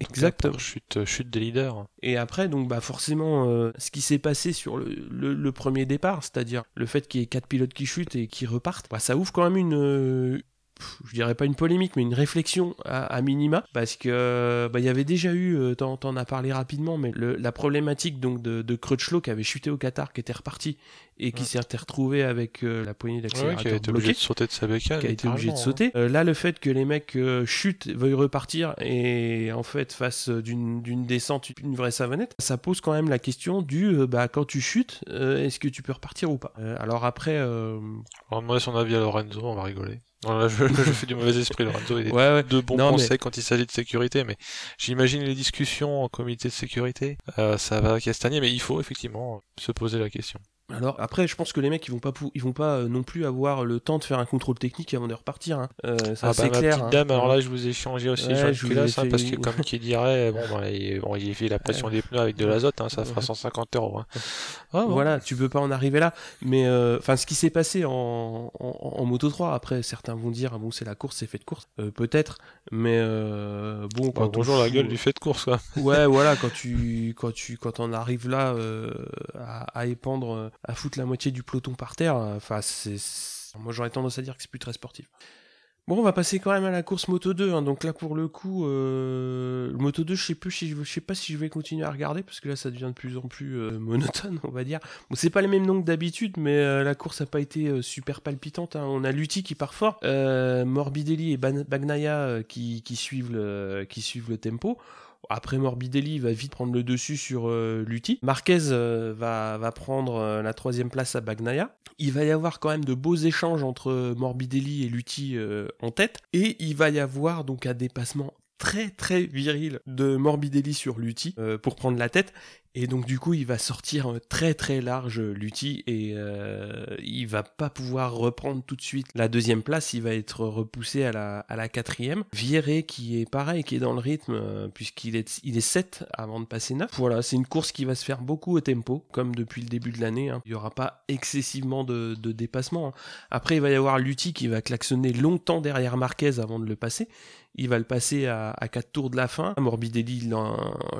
Exactement. chute, chute des leaders. Et après, donc, bah, forcément, euh, ce qui s'est passé sur le, le- le premier départ, c'est-à-dire le fait qu'il y ait quatre pilotes qui chutent et qui repartent, bah, ça ouvre quand même une, euh, je dirais pas une polémique, mais une réflexion à, à minima, parce que bah, il y avait déjà eu, euh, t'en, t'en as parlé rapidement, mais le- la problématique donc de, de Crutchlow qui avait chuté au Qatar, qui était reparti et qui Ouais. s'était retrouvé avec euh, la poignée Ouais, d'accélérateur qui a été bloquée obligé de sauter de sa bécane. qui a été obligé de sauter. hein. Euh, là, le fait que les mecs euh, chutent, veuillent repartir et en fait fassent d'une d'une descente une vraie savonnette, ça pose quand même la question du bah quand tu chutes, euh, est-ce que tu peux repartir ou pas? Euh, Alors après, euh, On va demander son avis à Lorenzo, on va rigoler. Je, je fais du mauvais esprit, Lorenzo. Il est ouais, ouais. de bons Non, mais- conseils quand il s'agit de sécurité, mais j'imagine les discussions en comité de sécurité, euh, ça va castagner, mais il faut effectivement se poser la question. Alors après, je pense que les mecs ils vont pas ils vont pas euh, non plus avoir le temps de faire un contrôle technique avant de repartir. Hein. Euh, ça Ah bah ma clair. petite hein. dame, alors là je vous ai changé aussi Ouais, je vous hein, parce que comme qui dirait, bon, bah, il, bon, il fait la pression des pneus avec de l'azote, hein, ça fera 150 euros. Hein. Ah, bon. Voilà, tu peux pas en arriver là. Mais euh, enfin, ce qui s'est passé en, en, en Moto 3, après certains vont dire ah bon c'est la course, c'est fait de course, Euh, peut-être. Mais euh, bon, Bah, quand bonjour la gueule du fait de course, quoi. Ouais, voilà, quand tu quand tu quand on arrive là euh, à, à épandre, euh, à foutre la moitié du peloton par terre, euh, enfin moi j'aurais tendance à dire que c'est plus très sportif. Bon, on va passer quand même à la course Moto 2. hein. Donc là, pour le coup, euh, Moto 2, je sais plus si je, sais pas si je vais continuer à regarder parce que là, ça devient de plus en plus euh, monotone, on va dire. Bon, c'est pas les mêmes noms que d'habitude, mais la course a pas été super palpitante. hein. On a Lutti qui part fort, Morbidelli et Bagnaia qui suivent le tempo. Après Morbidelli, va vite prendre le dessus sur euh. Marquez euh, va, prendre euh, la troisième place à Bagnaia. Il va y avoir quand même de beaux échanges entre Morbidelli et Lutti euh, en tête. Et il va y avoir donc un dépassement très très viril de Morbidelli sur Lutti pour prendre la tête. Et donc du coup, il va sortir très très large Lutti et euh, il va pas pouvoir reprendre tout de suite la deuxième place. Il va être repoussé à la, à la quatrième. Vieré qui est pareil, qui est dans le rythme euh, puisqu'il est il est 7 avant de passer 9. Voilà, c'est une course qui va se faire beaucoup au tempo, comme depuis le début de l'année. hein. Il y aura pas excessivement de, de dépassement. hein. Après, il va y avoir Lutti qui va klaxonner longtemps derrière Marquez avant de le passer. Il va le passer à, à 4 tours de la fin. Morbidelli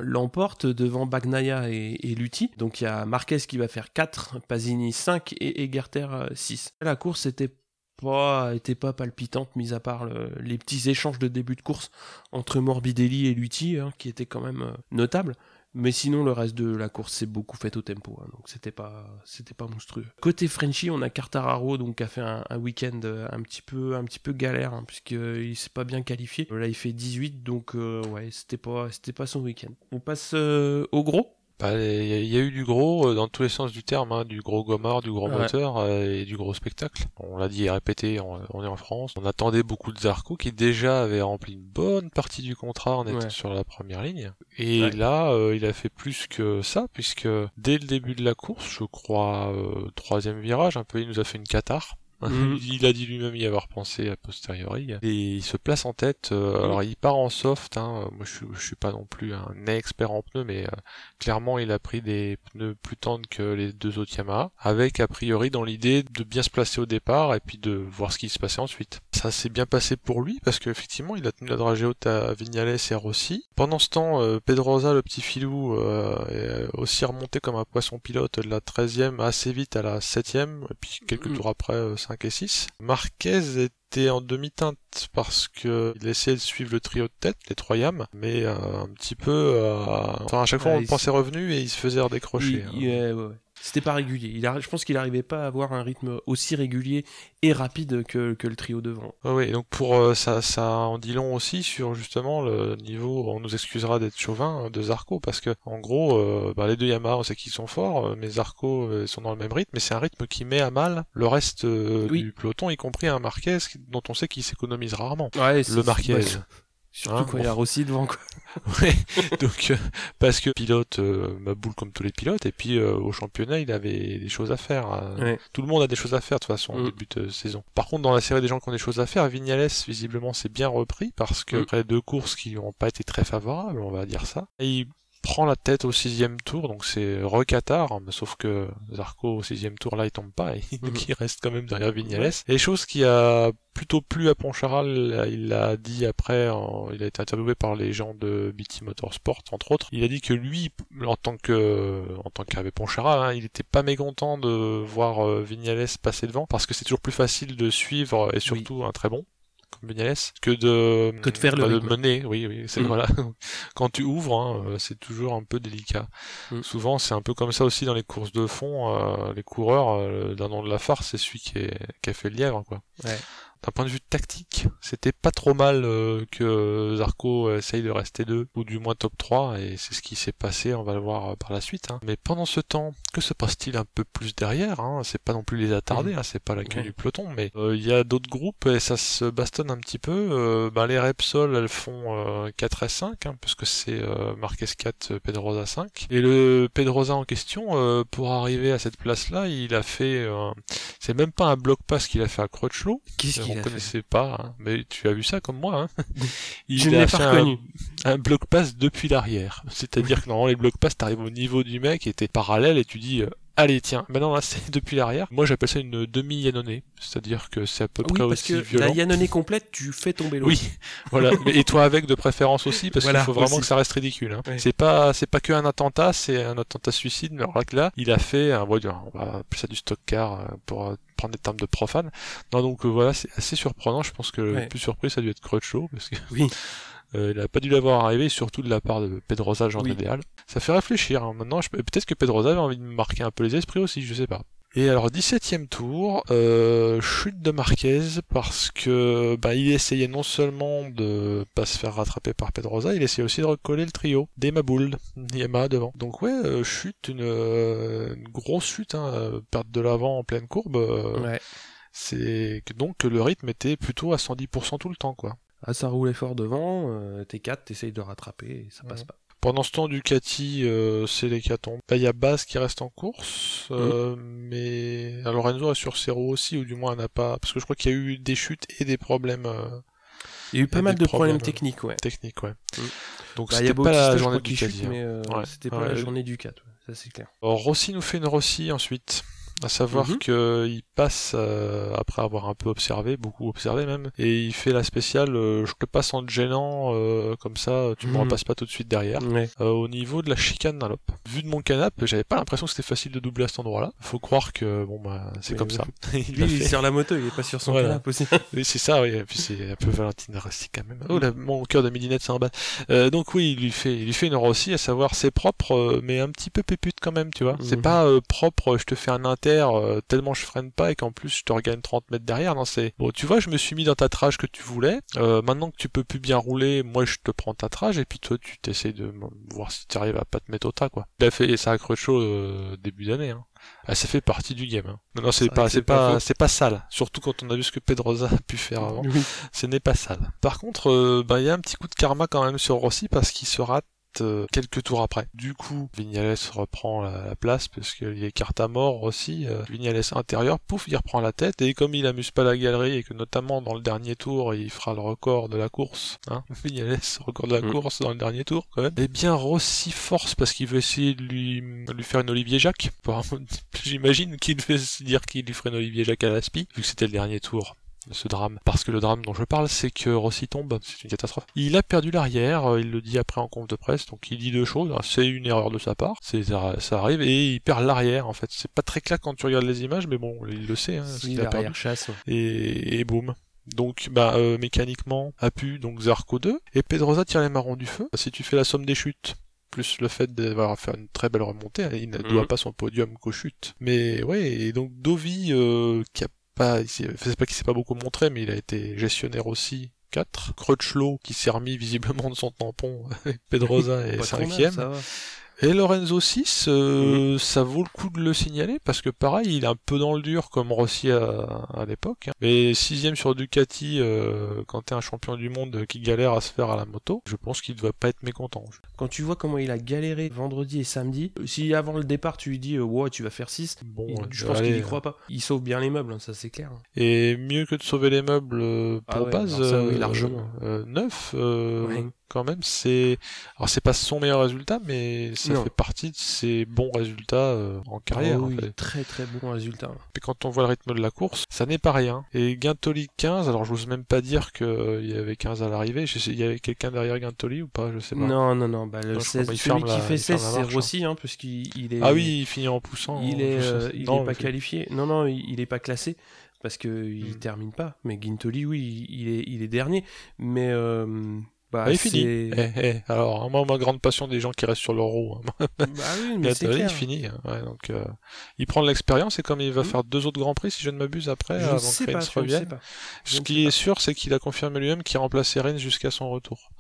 l'emporte devant Bagnaia et, et Lutti. Donc il y a Marquez qui va faire 4, Pasini 5 et Egerter euh, 6. La course était pas, était pas palpitante, mis à part le- les petits échanges de début de course entre Morbidelli et Lutti, hein, qui étaient quand même euh, notables. Mais sinon, le reste de la course s'est beaucoup fait au tempo, hein, donc c'était pas, c'était pas monstrueux. Côté Frenchy, on a Cartararo, donc qui a fait un, week-end euh, un petit peu, un petit peu galère, hein, puisqu'il s'est pas bien qualifié. Là, il fait 18, donc euh, ouais, c'était pas, son week-end. On passe euh, au gros. Bah, il y, a- il y a eu du gros euh, dans tous les sens du terme, hein, du gros gomard, du gros Ouais. moteur euh, et du gros spectacle. On l'a dit et répété, on, on est en France. On attendait beaucoup de Zarco qui déjà avait rempli une bonne partie du contrat en étant Ouais. sur la première ligne. Et Ouais. là, euh, il a fait plus que ça puisque dès le début de la course, je crois euh, troisième virage, un peu, il nous a fait une cathare. Mhm. Il a dit lui-même y avoir pensé a posteriori. Et il se place en tête. Euh, alors il part en soft. Hein. Moi je, je suis pas non plus un expert en pneus, mais euh, clairement il a pris des pneus plus tendres que les deux autres Yamaha, avec a priori dans l'idée de bien se placer au départ et puis de voir ce qui se passait ensuite. Ça s'est bien passé pour lui parce qu'effectivement il a tenu la dragée haute à Vignales et Rossi. Pendant ce temps, euh, Pedrosa, le petit filou, est aussi remonté comme un poisson pilote de la 13e assez vite à la 7e, et puis quelques mm. tours après 5 et 6. Marquez était en demi-teinte parce que il essayait de suivre le trio de tête, les trois yams, mais euh, un petit peu, euh, enfin à chaque fois on pensait revenu et il se faisait redécrocher. Hein. C'était pas régulier. Il a... Je pense qu'il n'arrivait pas à avoir un rythme aussi régulier et rapide que, que le trio devant. Oui, donc pour euh, ça, ça en dit long aussi sur justement le niveau. On nous excusera d'être chauvin hein, de Zarco parce que en gros, euh, bah, les deux Yamaha, on sait qu'ils sont forts, euh, mais Zarco sont dans le même rythme, mais c'est un rythme qui met à mal le reste du peloton, y compris un Marquez dont on sait qu'il s'économise rarement. Ouais, le Marquez. Surtout hein, quand il y a Rossi devant quoi. ouais, donc euh, parce que pilote euh, ma boule comme tous les pilotes et puis euh, au championnat il avait des choses à faire. Hein. Tout le monde a des choses à faire de toute façon au mm. début de saison. Par contre dans la série des gens qui ont des choses à faire, Vignales visiblement c'est bien repris parce que mm. après deux courses qui n'ont pas été très favorables, on va dire ça. Et prend la tête au sixième tour, donc c'est recatar, hein, sauf que Zarco au sixième tour là il tombe pas, et mhm. il reste quand même derrière Vignales. Et chose qui a plutôt plu à Poncharal, il l'a dit après, il a été interviewé par les gens de BT Motorsport entre autres, il a dit que lui, en tant que en tant qu'Hervé Poncharal, hein, il était pas mécontent de voir euh, Vignales passer devant, parce que c'est toujours plus facile de suivre et surtout un très bon que de que de faire le mener oui oui c'est mm. voilà. Quand tu ouvres hein, euh, c'est toujours un peu délicat. Mm. souvent c'est un peu comme ça aussi dans les courses de fond euh, les coureurs euh, d'un nom de la farce c'est celui qui, est, qui a fait le lièvre quoi. Ouais d'un point de vue tactique, c'était pas trop mal euh, que Zarco essaye de rester deux, ou du moins top 3, et c'est ce qui s'est passé, on va le voir euh, par la suite. Hein. Mais pendant ce temps, que se passe-t-il un peu plus derrière hein? C'est pas non plus les attardés, mmh. hein, c'est pas la queue du peloton, mais euh, il y a d'autres groupes, et ça se bastonne un petit peu. ben, les Repsol, elles font 4 et 5, hein, parce que c'est Marquez 4, Pedrosa 5. Et le Pedrosa en question, pour arriver à cette place-là, il a fait... c'est même pas un bloc pass qu'il a fait à Crutchlow. Qu'est-ce on connaissait pas, hein. mais tu as vu ça comme moi. Hein il Je a fait un, un bloc pass depuis l'arrière. C'est-à-dire que normalement les blocs pass t'arrives au niveau du mec et t'es parallèle et tu dis euh, Allez, tiens, maintenant là c'est depuis l'arrière. Moi j'appelle ça une demi-Yannone, c'est-à-dire que c'est à peu près parce aussi que violent. La Yannone complète, tu fais tomber l'autre. Oui, voilà. et toi avec de préférence aussi, parce qu'il faut vraiment que ça reste ridicule. Hein. C'est pas, c'est pas que un attentat, c'est un attentat suicide. Mais alors là, il a fait un, on va appeler ça du stock car euh, pour euh, prendre des termes de profane. Non, donc euh, voilà, c'est assez surprenant. Je pense que le plus surpris, ça a dû être Crutchlow, parce que oui. Euh, il n'a pas dû l'avoir arrivé, surtout de la part de Pedrosa, genre idéal. Ça fait réfléchir. Hein. Maintenant, je... peut-être que Pedrosa avait envie de marquer un peu les esprits aussi, je sais pas. Et alors 17ème tour, euh, chute de Marquez parce que bah, il essayait non seulement de pas se faire rattraper par Pedrosa, il essayait aussi de recoller le trio des Maboul, Yamaha devant. Donc ouais, euh, chute, une, une, grosse chute, hein, perte de l'avant en pleine courbe. ouais. C'est donc que le rythme était plutôt à 110% tout le temps quoi. Ah, ça roulait fort devant, euh, t'es 4, t'essayes de rattraper et ça passe pas. Pendant ce temps, Ducati, euh, c'est l'hécatombe. Bah, il y a Baz qui reste en course, euh, mm. mais alors Lorenzo est sur Cerro aussi, ou du moins n'a pas, parce que je crois qu'il y a eu des chutes et des problèmes. Euh, il y a eu pas mal de problèmes, techniques, ouais. Techniques, ouais. Mm. Donc bah, c'était pas la journée du Ducati, mais c'était pas la journée du 4, ça c'est clair. Alors, Rossi nous fait une Rossi ensuite à savoir mhm. qu'il passe euh, après avoir un peu observé, beaucoup observé même, et il fait la spéciale euh, je te passe en te gênant euh, comme ça, tu me mhm. repasses pas tout de suite derrière. au niveau de la chicane d'un Vu de mon canapé, j'avais pas l'impression que c'était facile de doubler à cet endroit-là. Faut croire que bon bah c'est comme ça. il Lui, il sur la moto, il est pas sur son voilà. canapé aussi. oui c'est ça, oui. Et puis c'est un peu Valentine Rossi quand même. Oh là, mon cœur de midinette c'est en bas. donc oui, il lui fait, il lui fait une Rossi, à savoir c'est propre, mais un petit peu pépute quand même, tu vois. C'est mhm. pas propre, je te fais un euh, tellement je freine pas et qu'en plus je te regagne 30 mètres derrière. Non, c'est bon, tu vois, je me suis mis dans ta trage que tu voulais. Euh, maintenant que tu peux plus bien rouler, moi je te prends ta trage et puis toi tu t'essayes de voir si tu arrives à pas te mettre au tas quoi. Il a fait ça a chaud euh, début d'année. Hein. Ah, ça fait partie du game. Hein. Non, non, c'est pas, c'est pas, c'est pas sale. Surtout quand on a vu ce que Pedroza a pu faire avant. Ce n'est pas sale. Par contre, bah, il y a un petit coup de karma quand même sur Rossi parce qu'il se rate euh, quelques tours après. Du coup, Vignales reprend la, place parce qu'il écarte à mort aussi. Euh, Vignales intérieur, pouf, il reprend la tête et comme il amuse pas la galerie et que notamment dans le dernier tour, il fera le record de la course, hein, Vignales, record de la mm. course dans le dernier tour quand même. Eh bien, Rossi force parce qu'il veut essayer de lui, lui faire une Olivier Jacques. J'imagine qu'il veut se dire qu'il lui ferait une Olivier Jacques à l'aspi, vu que c'était le dernier tour ce drame. Parce que le drame dont je parle, c'est que Rossi tombe, c'est une catastrophe. Il a perdu l'arrière, euh, il le dit après en conf de presse, donc il dit deux choses, c'est une erreur de sa part, c'est ça, arrive, et il perd l'arrière en fait. C'est pas très clair quand tu regardes les images, mais bon, il le sait, hein, il a perdu. Chasse, et, et boum. Donc bah euh, mécaniquement, a pu donc Zarco 2 et Pedrosa tire les marrons du feu. Si tu fais la somme des chutes plus le fait d'avoir fait une très belle remontée, il ne doit mhm. pas son podium qu'aux chutes. Mais ouais, et donc Dovi euh, qui a pas, c'est pas qu'il s'est pas beaucoup montré, mais il a été gestionnaire aussi 4. Crutchlow qui s'est remis visiblement de son tampon, Pedrosa est cinquième. Et Lorenzo 6, euh, ça vaut le coup de le signaler parce que pareil, il est un peu dans le dur comme Rossi à, à l'époque. Hein. Mais sixième sur Ducati, euh, quand t'es un champion du monde qui galère à se faire à la moto, je pense qu'il ne doit pas être mécontent. Quand tu vois comment il a galéré vendredi et samedi, euh, si avant le départ tu lui dis ouais tu vas faire 6, bon, je pense qu'il y croit pas. Il sauve bien les meubles, hein, ça c'est clair. Hein. Et mieux que de sauver les meubles pour ah base, largement. 9, quand même. C'est alors c'est pas son meilleur résultat, mais ça fait partie de ses bons résultats euh, en carrière. Ah oui, très très bons résultats. Et quand on voit le rythme de la course, ça n'est pas rien. Et Guintoli 15, alors j'ose même pas dire qu'il euh, y avait 15 à l'arrivée. Il y avait quelqu'un derrière Guintoli ou pas? Je sais pas. Non non non. Bah, le 16, celui qui fait 16, c'est hein. Rossi, hein, puisqu'il est. Ah oui, il finit en poussant. Il est, euh, il est pas qualifié. Non non, il, est pas classé parce qu'il il hmm. termine pas. Mais Guintoli, oui, il est, il est dernier. Mais bah, il finit. Eh, eh. Alors, moi, ma grande passion des gens qui restent sur leur roue. Hein. bah oui, mais c'est Il finit. Hein. Ouais, donc, euh, il prend de l'expérience et comme il va hmm. faire deux autres grands prix, si je ne m'abuse, après, je avant que Reigns revienne. Ce qui est sûr, c'est qu'il a confirmé lui-même qu'il remplaçait Reigns jusqu'à son retour.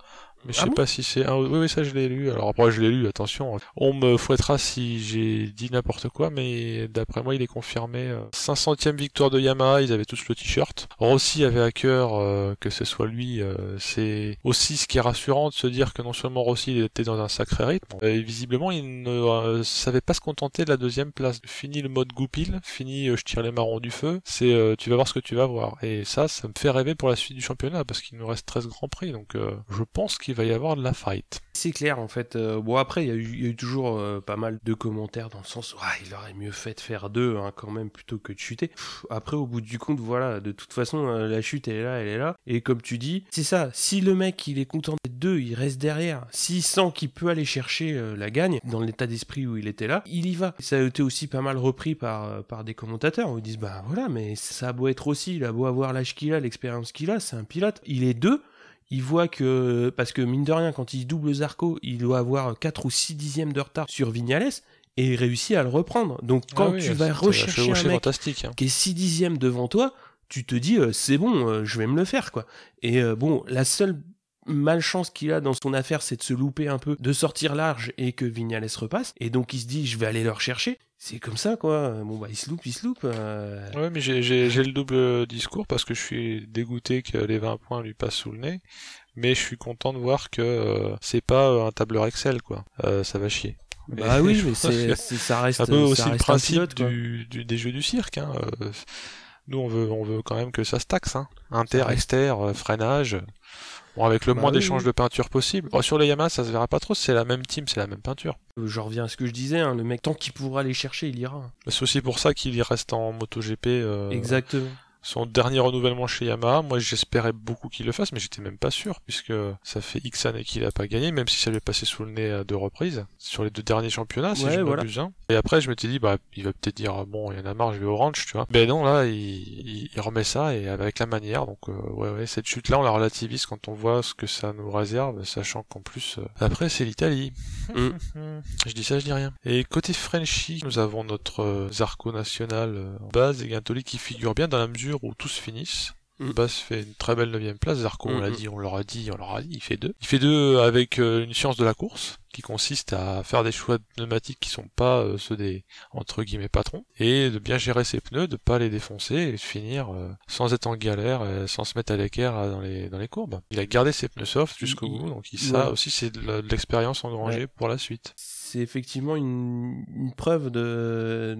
Mais je ah sais pas si c'est. oui, oui, ça je l'ai lu. Alors après, je l'ai lu. Attention, on me fouettera si j'ai dit n'importe quoi, mais d'après moi, il est confirmé. 500e euh, victoire de Yamaha. Ils avaient tous le t-shirt. Rossi avait à cœur euh, que ce soit lui. Euh, c'est aussi ce qui est rassurant de se dire que non seulement Rossi était dans un sacré rythme, et visiblement il ne savait pas se contenter de la deuxième place. Fini le mode goupil, fini je tire les marrons du feu. C'est tu vas voir ce que tu vas voir. Et ça, ça me fait rêver pour la suite du championnat parce qu'il nous reste 13 grands prix. Donc je pense qu'il va y avoir de la fight. C'est clair en fait. Euh, bon après il y, a eu toujours euh, pas mal de commentaires dans le sens où ah, il aurait mieux fait de faire deux hein, quand même plutôt que de chuter. après au bout du compte voilà de toute façon euh, la chute elle est là elle est là et comme tu dis c'est ça. Si le mec il est content d'être deux il reste derrière. S'il sent qu'il peut aller chercher la gagne dans l'état d'esprit où il était là il y va. Ça a été aussi pas mal repris par par des commentateurs où ils disent bah voilà mais ça a beau être aussi il a beau avoir l'âge qu'il a l'expérience qu'il a c'est un pilote il est deux il voit que, parce que mine de rien, quand il double Zarco, il doit avoir 4 ou 6 dixièmes de retard sur Vignales, et il réussit à le reprendre. Donc quand ah tu vas rechercher un mec hein. qui est 6 dixièmes devant toi, tu te dis, euh, c'est bon, euh, je vais me le faire, quoi. Et euh, bon, la seule malchance qu'il a dans son affaire, c'est de se louper un peu, de sortir large et que Vignales repasse. Et donc il se dit, je vais aller le rechercher. C'est comme ça, quoi. Bon, bah, il se loupe, il se loupe. Ouais, mais j'ai le double discours parce que je suis dégoûté que les 20 points lui passent sous le nez. Mais je suis content de voir que euh, c'est pas euh, un tableur Excel, quoi. Euh, ça va chier. Bah oui, mais c'est, ça reste un peu aussi le principe du, des jeux du cirque. Hein. Nous, on veut, on veut quand même que ça se taxe. Hein. Inter, exter, freinage. Bon, avec le bah moins d'échanges de peinture possible. sur les Yamaha, ça se verra pas trop, c'est la même team, c'est la même peinture. Euh, je reviens à ce que je disais, hein, le mec, tant qu'il pourra aller chercher, il ira. C'est aussi pour ça qu'il reste en MotoGP. Euh, Exactement son dernier renouvellement chez Yamaha. Moi, j'espérais beaucoup qu'il le fasse, mais j'étais même pas sûr, puisque ça fait X années qu'il a pas gagné, même si ça lui est passé sous le nez à deux reprises, sur les deux derniers championnats, si je m'abuse. Hein. Et après, je m'étais dit, bah, il va peut-être dire, bon, il y en a marre, je vais au ranch, tu vois. Mais non, là, il, il, remet ça, et avec la manière, donc, euh, ouais, ouais, cette chute-là, on la relativise quand on voit ce que ça nous réserve, sachant qu'en plus, euh, après, c'est l'Italie. Mm. je dis ça, je dis rien. Et côté Frenchy, nous avons notre euh, Zarco national base et Gintoli qui figure bien dans la mesure où tous finissent. Mm. Bass fait une très belle 9 place. Zarco, on l'a dit, on leur a dit, on leur a dit, il fait deux. Il fait deux avec euh, une science de la course qui consiste à faire des choix de pneumatiques qui sont pas euh, ceux des entre guillemets patrons et de bien gérer ses pneus, de pas les défoncer et de finir euh, sans être en galère, euh, sans se mettre à l'équerre dans les dans les courbes. Il a gardé ses pneus soft jusqu'au bout, donc il, Ouais. ça aussi c'est de l'expérience engrangée Ouais. pour la suite. C'est effectivement une, une preuve de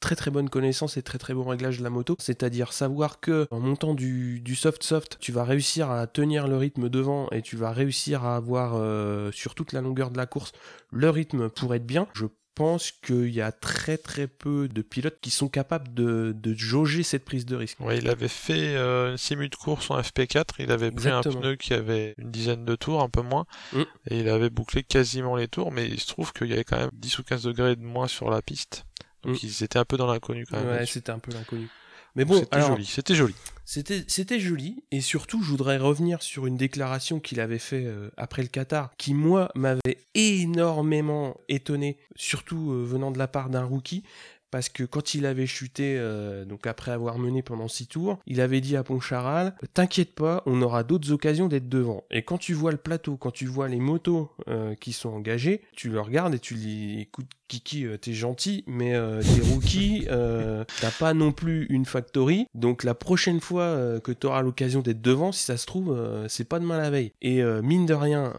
très très bonne connaissance et très très bon réglage de la moto, c'est-à-dire savoir que en montant du, du soft soft, tu vas réussir à tenir le rythme devant et tu vas réussir à avoir euh, sur toute la longueur de la course le rythme pour être bien. Je pense qu'il y a très très peu de pilotes qui sont capables de, de jauger cette prise de risque. Ouais, il avait fait euh, une simu de course en FP4, il avait pris Exactement. un pneu qui avait une dizaine de tours, un peu moins, Mm. et il avait bouclé quasiment les tours, mais il se trouve qu'il y avait quand même 10 ou 15 degrés de moins sur la piste. Donc Mm. ils étaient un peu dans l'inconnu quand même. Ouais, c'était un peu l'inconnu. Mais bon, c'était joli, c'était joli. C'était, c'était joli, et surtout, je voudrais revenir sur une déclaration qu'il avait fait euh, après le Qatar, qui, moi, m'avait énormément étonné, surtout euh, venant de la part d'un rookie, parce que quand il avait chuté, euh, donc après avoir mené pendant six tours, il avait dit à Poncharal, t'inquiète pas, on aura d'autres occasions d'être devant. Et quand tu vois le plateau, quand tu vois les motos euh, qui sont engagées, tu le regardes et tu dis, écoute, Kiki, euh, t'es gentil, mais euh, t'es rookie, euh, t'as pas non plus une factory, donc la prochaine fois que t'auras l'occasion d'être devant, si ça se trouve, c'est pas demain la veille. Et mine de rien,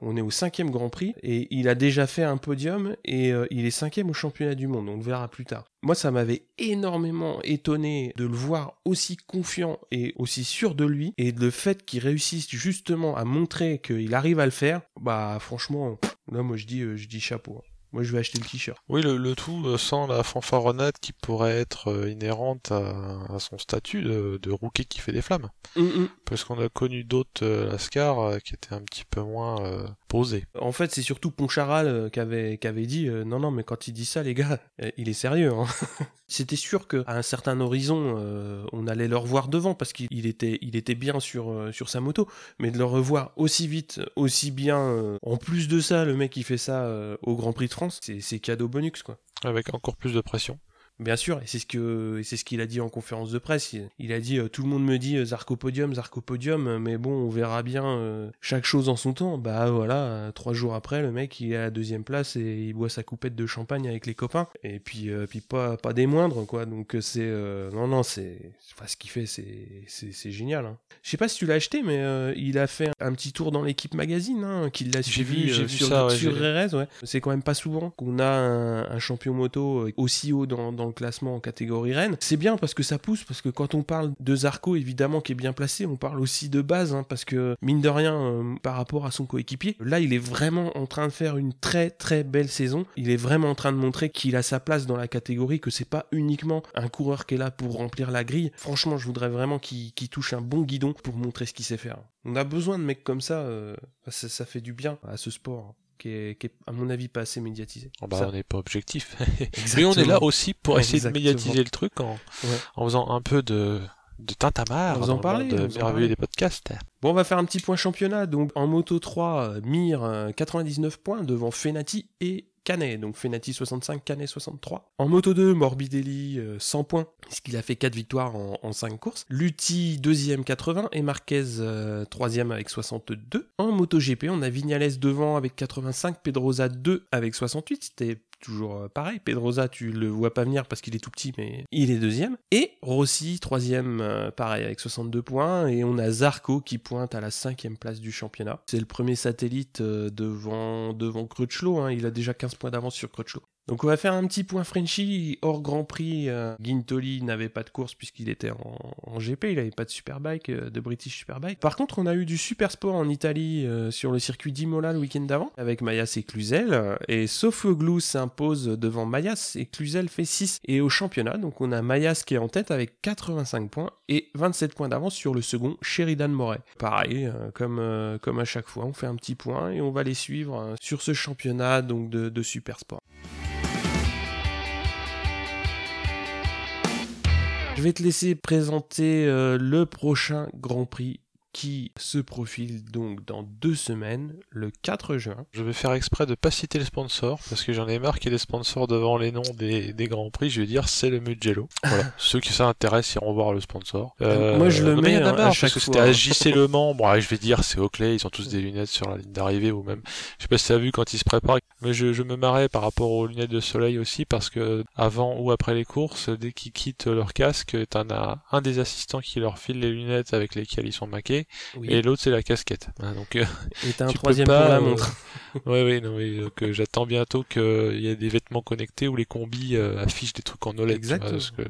on est au cinquième Grand Prix, et il a déjà fait un podium, et il est cinquième au championnat du monde, on le verra plus tard. Moi, ça m'avait énormément étonné de le voir aussi confiant et aussi sûr de lui, et le fait qu'il réussisse justement à montrer qu'il arrive à le faire, bah franchement, là moi je dis, je dis chapeau. Moi je vais acheter le t-shirt. Oui, le, le tout euh, sans la fanfaronnade qui pourrait être euh, inhérente à, à son statut de, de rookie qui fait des flammes. Parce qu'on a connu d'autres euh, Lascar qui étaient un petit peu moins En fait, c'est surtout Poncharal euh, qui avait, qui avait dit euh, non, non, mais quand il dit ça, les gars, euh, il est sérieux. Hein. C'était sûr qu'à un certain horizon, euh, on allait le revoir devant parce qu'il il était, il était bien sur, euh, sur sa moto, mais de le revoir aussi vite, aussi bien. en plus de ça, le mec il fait ça au Grand Prix de France, c'est c'est cadeau bonus quoi. Avec encore plus de pression. Bien sûr, et c'est ce que c'est ce qu'il a dit en conférence de presse. Il, il a dit euh, tout le monde me dit euh, Zarco podium, Zarco podium, euh, mais bon, on verra bien euh, chaque chose en son temps. Bah voilà, trois jours après, le mec il est à la deuxième place et il boit sa coupette de champagne avec les copains. Et puis puis pas pas des moindres quoi. Donc c'est non non c'est enfin ce qu'il fait c'est génial. Hein. Je sais pas si tu l'as acheté, mais il a fait un petit tour dans l'équipe magazine, hein, qu'il l'a suivi vu- sur, ça, ouais, sur j'ai- RS, ouais. C'est quand même pas souvent qu'on a un, un champion moto aussi haut dans, dans classement en catégorie Rennes. C'est bien parce que ça pousse, parce que quand on parle de Zarco, évidemment, qui est bien placé, on parle aussi de base, hein, parce que mine de rien, euh, par rapport à son coéquipier, là, il est vraiment en train de faire une très très belle saison. Il est vraiment en train de montrer qu'il a sa place dans la catégorie, que c'est pas uniquement un coureur qui est là pour remplir la grille. Franchement, je voudrais vraiment qu'il touche un bon guidon pour montrer ce qu'il sait faire. On a besoin de mecs comme ça, euh, ça, ça fait du bien à ce sport. Qui est, qui est, à mon avis, pas assez médiatisé. Oh, bah, Ça- on n'est pas objectif. Mais on est là aussi pour essayer Exactement. de médiatiser le truc en, Ouais. en faisant un peu de, de tintamarre En monde en merveilleux parler. des podcasts. Bon, on va faire un petit point championnat. Donc, en Moto 3, euh, Mir, euh, 99 points devant Fenati et Canet. Donc, Fenati 65, Canet 63. En Moto 2, Morbidelli, euh, 100 points, puisqu'il a fait 4 victoires en, en 5 courses. Lutti, deuxième, 80. Et Marquez, euh, troisième avec 62. En Moto GP, on a Vignales devant avec 85. Pedrosa 2 avec 68. C'était toujours euh, pareil. Pedrosa, tu le vois pas venir parce qu'il est tout petit, mais il est deuxième. Et Rossi, troisième, euh, pareil, avec 62 points. Et on a Zarco qui pointe à la cinquième place du championnat. C'est le premier satellite euh, devant, devant Crutchlow. hein. Il a déjà 15 points d'avance sur Crutchlow. Donc on va faire un petit point Frenchy hors Grand Prix. euh, Guintoli n'avait pas de course puisqu'il était en, GP, il n'avait pas de Superbike, euh, de British Superbike. Par contre, on a eu du super sport en Italie euh, sur le circuit d'Imola le week-end d'avant avec Mayas et Cluzel. Et Sofoglou s'impose devant Mayas et Cluzel fait 6. Et au championnat, donc on a Mayas qui est en tête avec 85 points et 27 points d'avance sur le second Sheridan Moret. Pareil, comme, comme à chaque fois, on fait un petit point et on va les suivre sur ce championnat donc de, de super sport. Je vais te laisser présenter euh, le prochain Grand Prix qui se profile donc dans deux semaines, le 4 juin. Je vais faire exprès de pas citer les sponsors, parce que j'en ai marre qu'il y ait des sponsors devant les noms des, des grands prix. Je vais dire c'est le Mugello. Voilà. Ceux qui s'intéressent iront voir le sponsor. Euh, Moi je le mets à, à chaque fois. C'était à JC Le Mans. Bon, je vais dire c'est Oakley. Ils ont tous des lunettes sur la ligne d'arrivée ou même. Je sais pas si t'as vu quand ils se préparent. Mais je, je me marrais par rapport aux lunettes de soleil aussi parce que avant ou après les courses, dès qu'ils quittent leur casque, t'en as un des assistants qui leur file les lunettes avec lesquelles ils sont maqués Oui. et l'autre c'est la casquette. Hein, donc euh, Et t'as un tu peux troisième pas, pour la euh, montre. ouais ouais non mais donc, euh, j'attends bientôt qu'il y ait des vêtements connectés où les combis euh, affichent des trucs en OLED. Exactement. parce que,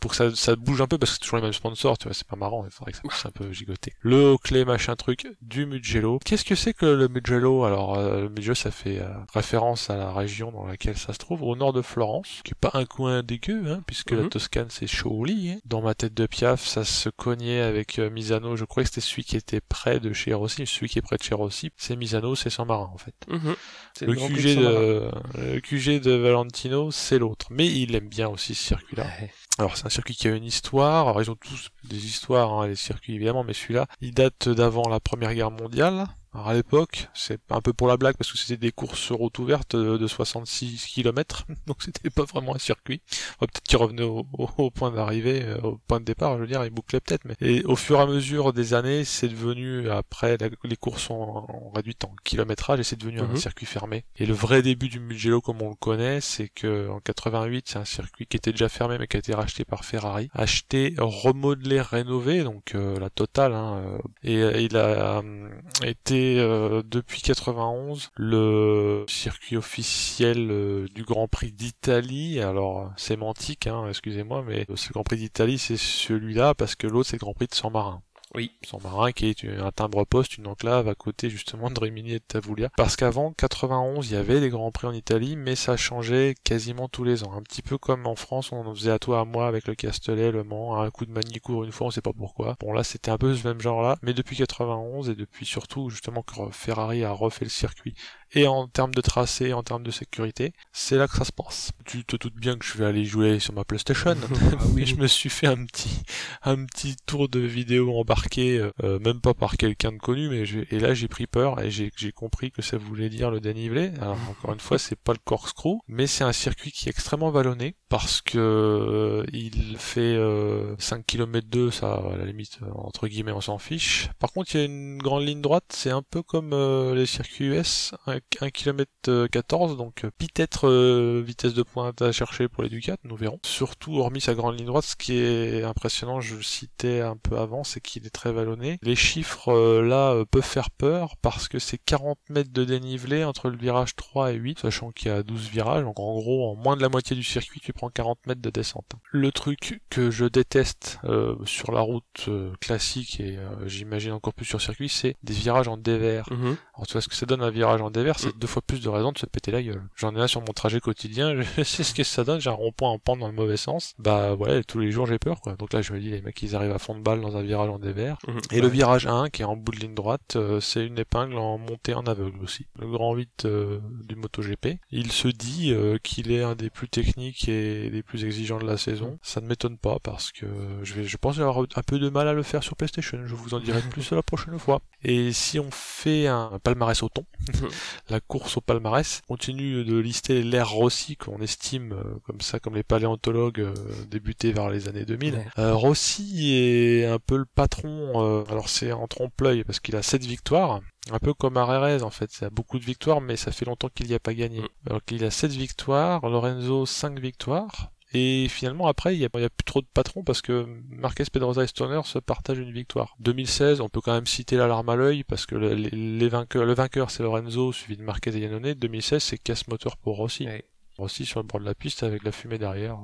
pour que ça, ça bouge un peu parce que c'est toujours les mêmes sponsors, tu vois, c'est pas marrant, il faudrait que ça puisse un peu gigoter. Le Oakley machin truc du Mugello. Qu'est-ce que c'est que le Mugello? Alors euh, le Mugello ça fait euh, référence à la région dans laquelle ça se trouve, au nord de Florence, qui est pas un coin dégueu, hein, puisque la Mhm. Toscane c'est chaud au lit. hein. Dans ma tête de Piaf, ça se cognait avec euh, Misano. Je crois que c'était celui qui était près de chez Rossi. Celui qui est près de chez Rossi, c'est Misano, c'est San Marin en fait. Mhm. Le QG, de Saint-Marin. de, le QG de Valentino, c'est l'autre. Mais il aime bien aussi ce circuit-là. Ouais. Alors c'est un circuit qui a une histoire. Alors ils ont tous des histoires, hein, les circuits évidemment, mais celui-là, il date d'avant la Première Guerre mondiale. Alors à l'époque, c'est un peu pour la blague parce que c'était des courses sur route ouverte de de 66 km, donc c'était pas vraiment un circuit. Enfin, peut-être qu'il revenait au, point d'arrivée, euh, au point de départ, je veux dire, il bouclait peut-être. Mais et au fur et à mesure des années, c'est devenu après la- les courses sont en réduites en kilométrage et c'est devenu un Mhm. circuit fermé. Et le vrai début du Mugello comme on le connaît, c'est que en 88, c'est un circuit qui était déjà fermé mais qui a été racheté par Ferrari, acheté, remodelé, rénové, donc euh, la totale. Hein, euh, et euh, il a euh, été euh, depuis 91 le circuit officiel euh, du Grand Prix d'Italie. Alors sémantique, hein, excusez-moi, mais c'est le Grand Prix d'Italie, c'est celui-là parce que l'autre c'est le Grand Prix de San Marin. Oui. San Marin qui est un timbre-poste, une enclave à côté justement de Rimini et de Tavoulia. Parce qu'avant 91, il y avait des grands prix en Italie, mais ça changeait quasiment tous les ans. Un petit peu comme en France, on en faisait à toi à moi avec le Castellet, le Mans, un coup de Manicourt une fois, on sait pas pourquoi. Bon là, c'était un peu ce même genre-là, mais depuis 91 et depuis surtout justement que Ferrari a refait le circuit et en termes de tracé, en termes de sécurité, c'est là que ça se passe. Tu te doutes bien que je vais aller jouer sur ma PlayStation. Ah oui. Je me suis fait un petit un petit tour de vidéo embarqué, euh, même pas par quelqu'un de connu, mais j'ai- et là j'ai pris peur et j'ai j'ai compris que ça voulait dire le dénivelé. Alors encore une fois, c'est pas le corkscrew, mais c'est un circuit qui est extrêmement vallonné parce que euh, il fait euh, 5 km 2, ça à la limite euh, entre guillemets on s'en fiche. Par contre, il y a une grande ligne droite, c'est un peu comme euh, les circuits US, 1 km 14, donc peut-être vitesse de pointe à chercher pour les Ducats, nous verrons. Surtout, hormis sa grande ligne droite, ce qui est impressionnant, je le citais un peu avant, c'est qu'il est très vallonné. Les chiffres là peuvent faire peur parce que c'est 40 mètres de dénivelé entre le virage 3 et 8, sachant qu'il y a 12 virages, donc en gros, en moins de la moitié du circuit, tu prends 40 mètres de descente. Le truc que je déteste euh, sur la route euh, classique et euh, j'imagine encore plus sur circuit, c'est des virages en dévers. Mhm. Alors tu vois ce que ça donne un virage en dévers, c'est deux fois plus de raisons de se péter la gueule. J'en ai un sur mon trajet quotidien, je sais ce que ça donne, j'ai un rond-point en pente dans le mauvais sens. Bah ouais, tous les jours j'ai peur quoi. Donc là je me dis les mecs ils arrivent à fond de balle dans un virage en dévers. Mhm. Et le virage 1 qui est en bout de ligne droite, euh, c'est une épingle en montée en aveugle aussi. Le grand 8 euh, du MotoGP. Il se dit euh, qu'il est un des plus techniques et des plus exigeants de la saison. Ça ne m'étonne pas parce que je vais, je pense avoir un peu de mal à le faire sur PlayStation. Je vous en dirai plus la prochaine fois. Et si on fait un palmarès au thon, la course au palmarès, on continue de lister l'ère Rossi qu'on estime euh, comme ça, comme les paléontologues euh, débutés vers les années 2000. Ouais. Euh, Rossi est un peu le patron, alors c'est en trompe-l'œil parce qu'il a 7 victoires, un peu comme Arerez en fait, ça a beaucoup de victoires mais ça fait longtemps qu'il n'y a pas gagné. Mm. Alors qu'il a 7 victoires, Lorenzo 5 victoires, et finalement après il n'y a, plus trop de patrons parce que Marquez, Pedrosa et Stoner se partagent une victoire. 2016, on peut quand même citer l'alarme à l'œil parce que le, les, les vainqueurs, le vainqueur c'est Lorenzo suivi de Marquez et Yannone, 2016 c'est casse moteur pour Rossi. Ouais. Rossi sur le bord de la piste avec la fumée derrière.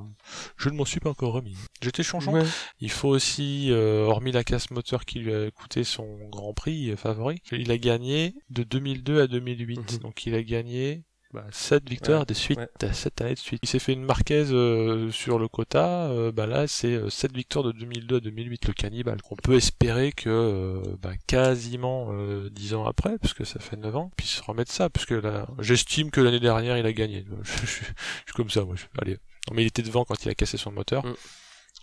Je ne m'en suis pas encore remis. J'étais changeant. Ouais. Il faut aussi, euh, hormis la casse moteur qui lui a coûté son Grand Prix euh, favori, il a gagné de 2002 à 2008. Mhm. Donc il a gagné bah, 7 victoires Ouais, de suite, ouais. 7 années de suite. Il s'est fait une marquaise euh, sur le quota, euh, bah là c'est euh, 7 victoires de 2002 à 2008, le cannibale. On peut espérer que euh, bah, quasiment euh, 10 ans après, puisque ça fait 9 ans, puisse remettre ça, puisque là, j'estime que l'année dernière il a gagné. Je, je- je suis comme ça, moi. je- allez. Non, mais il était devant quand il a cassé son moteur. Mm.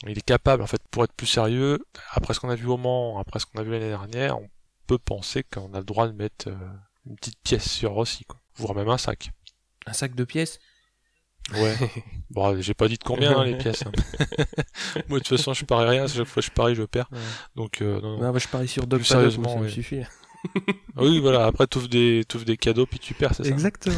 il est capable, en fait, pour être plus sérieux, après ce qu'on a vu au Mans, après ce qu'on a vu l'année dernière, on peut penser qu'on a le droit de mettre euh, une petite pièce sur Rossi, quoi. Voire même un sac. Un sac de pièces? Ouais. bon, j'ai pas dit de combien hein, les pièces. hein. Moi, de toute façon, je parie rien. Chaque fois que je parie, je perds. Ouais. Donc, euh, non, non. Je parie sur Paddock, sérieusement, ça me oui. suffit. Ah Oui, voilà. Après, t'ouvres des, t'ouvres des cadeaux puis tu perds, c'est ça. Exactement.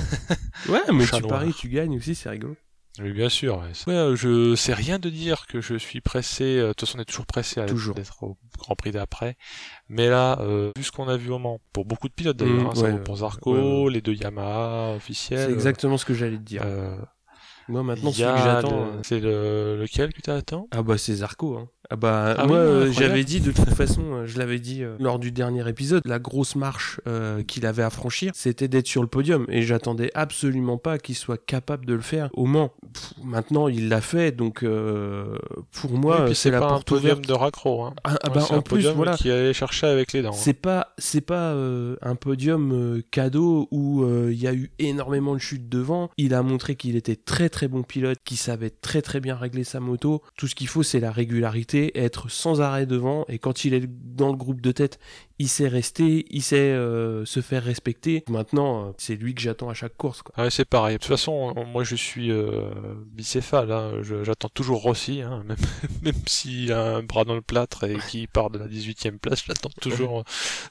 ouais, mais tu paries, tu gagnes aussi, c'est rigolo. Oui, bien sûr. Ouais, Ouais, euh, je sais rien de dire que je suis pressé. euh, De toute façon, on est toujours pressé à Toujours. d'être au Grand Prix d'après. Mais là, euh, vu ce qu'on a vu au Mans, pour beaucoup de pilotes d'ailleurs, Mm, hein, ça ouais, pour Zarco, ouais, ouais. les deux Yamaha officiels. C'est exactement ce que j'allais te dire. Euh, Moi, maintenant, celui que j'attends. le- euh, C'est le... lequel que t'attends? Ah bah c'est Zarco. Hein. Ah bah Ah moi oui, euh, j'avais dit de toute façon, euh, je l'avais dit euh, lors du dernier épisode, la grosse marche euh, qu'il avait à franchir, c'était d'être sur le podium et j'attendais absolument pas qu'il soit capable de le faire au Mans. Pff, maintenant il l'a fait donc euh, pour moi Oui, c'est la pas un podium ouverte. de raccro. Hein. Ah, ah bah c'est en un plus podium voilà. qui allait chercher avec les dents. hein. C'est pas c'est pas euh, un podium euh, cadeau où euh, il y a eu énormément de chutes devant. Il a montré qu'il était très très bon pilote, qu'il savait très très bien régler sa moto. Tout ce qu'il faut c'est la régularité, être sans arrêt devant et quand il est dans le groupe de tête, il sait rester, il sait euh, se faire respecter. Maintenant, euh, c'est lui que j'attends à chaque course quoi. Ouais, c'est pareil. De toute façon, on- moi je suis euh, bicéphale. Hein. J'attends toujours Rossi, hein. même, même s'il a un bras dans le plâtre et qu'il part de la 18e place, je l'attends toujours.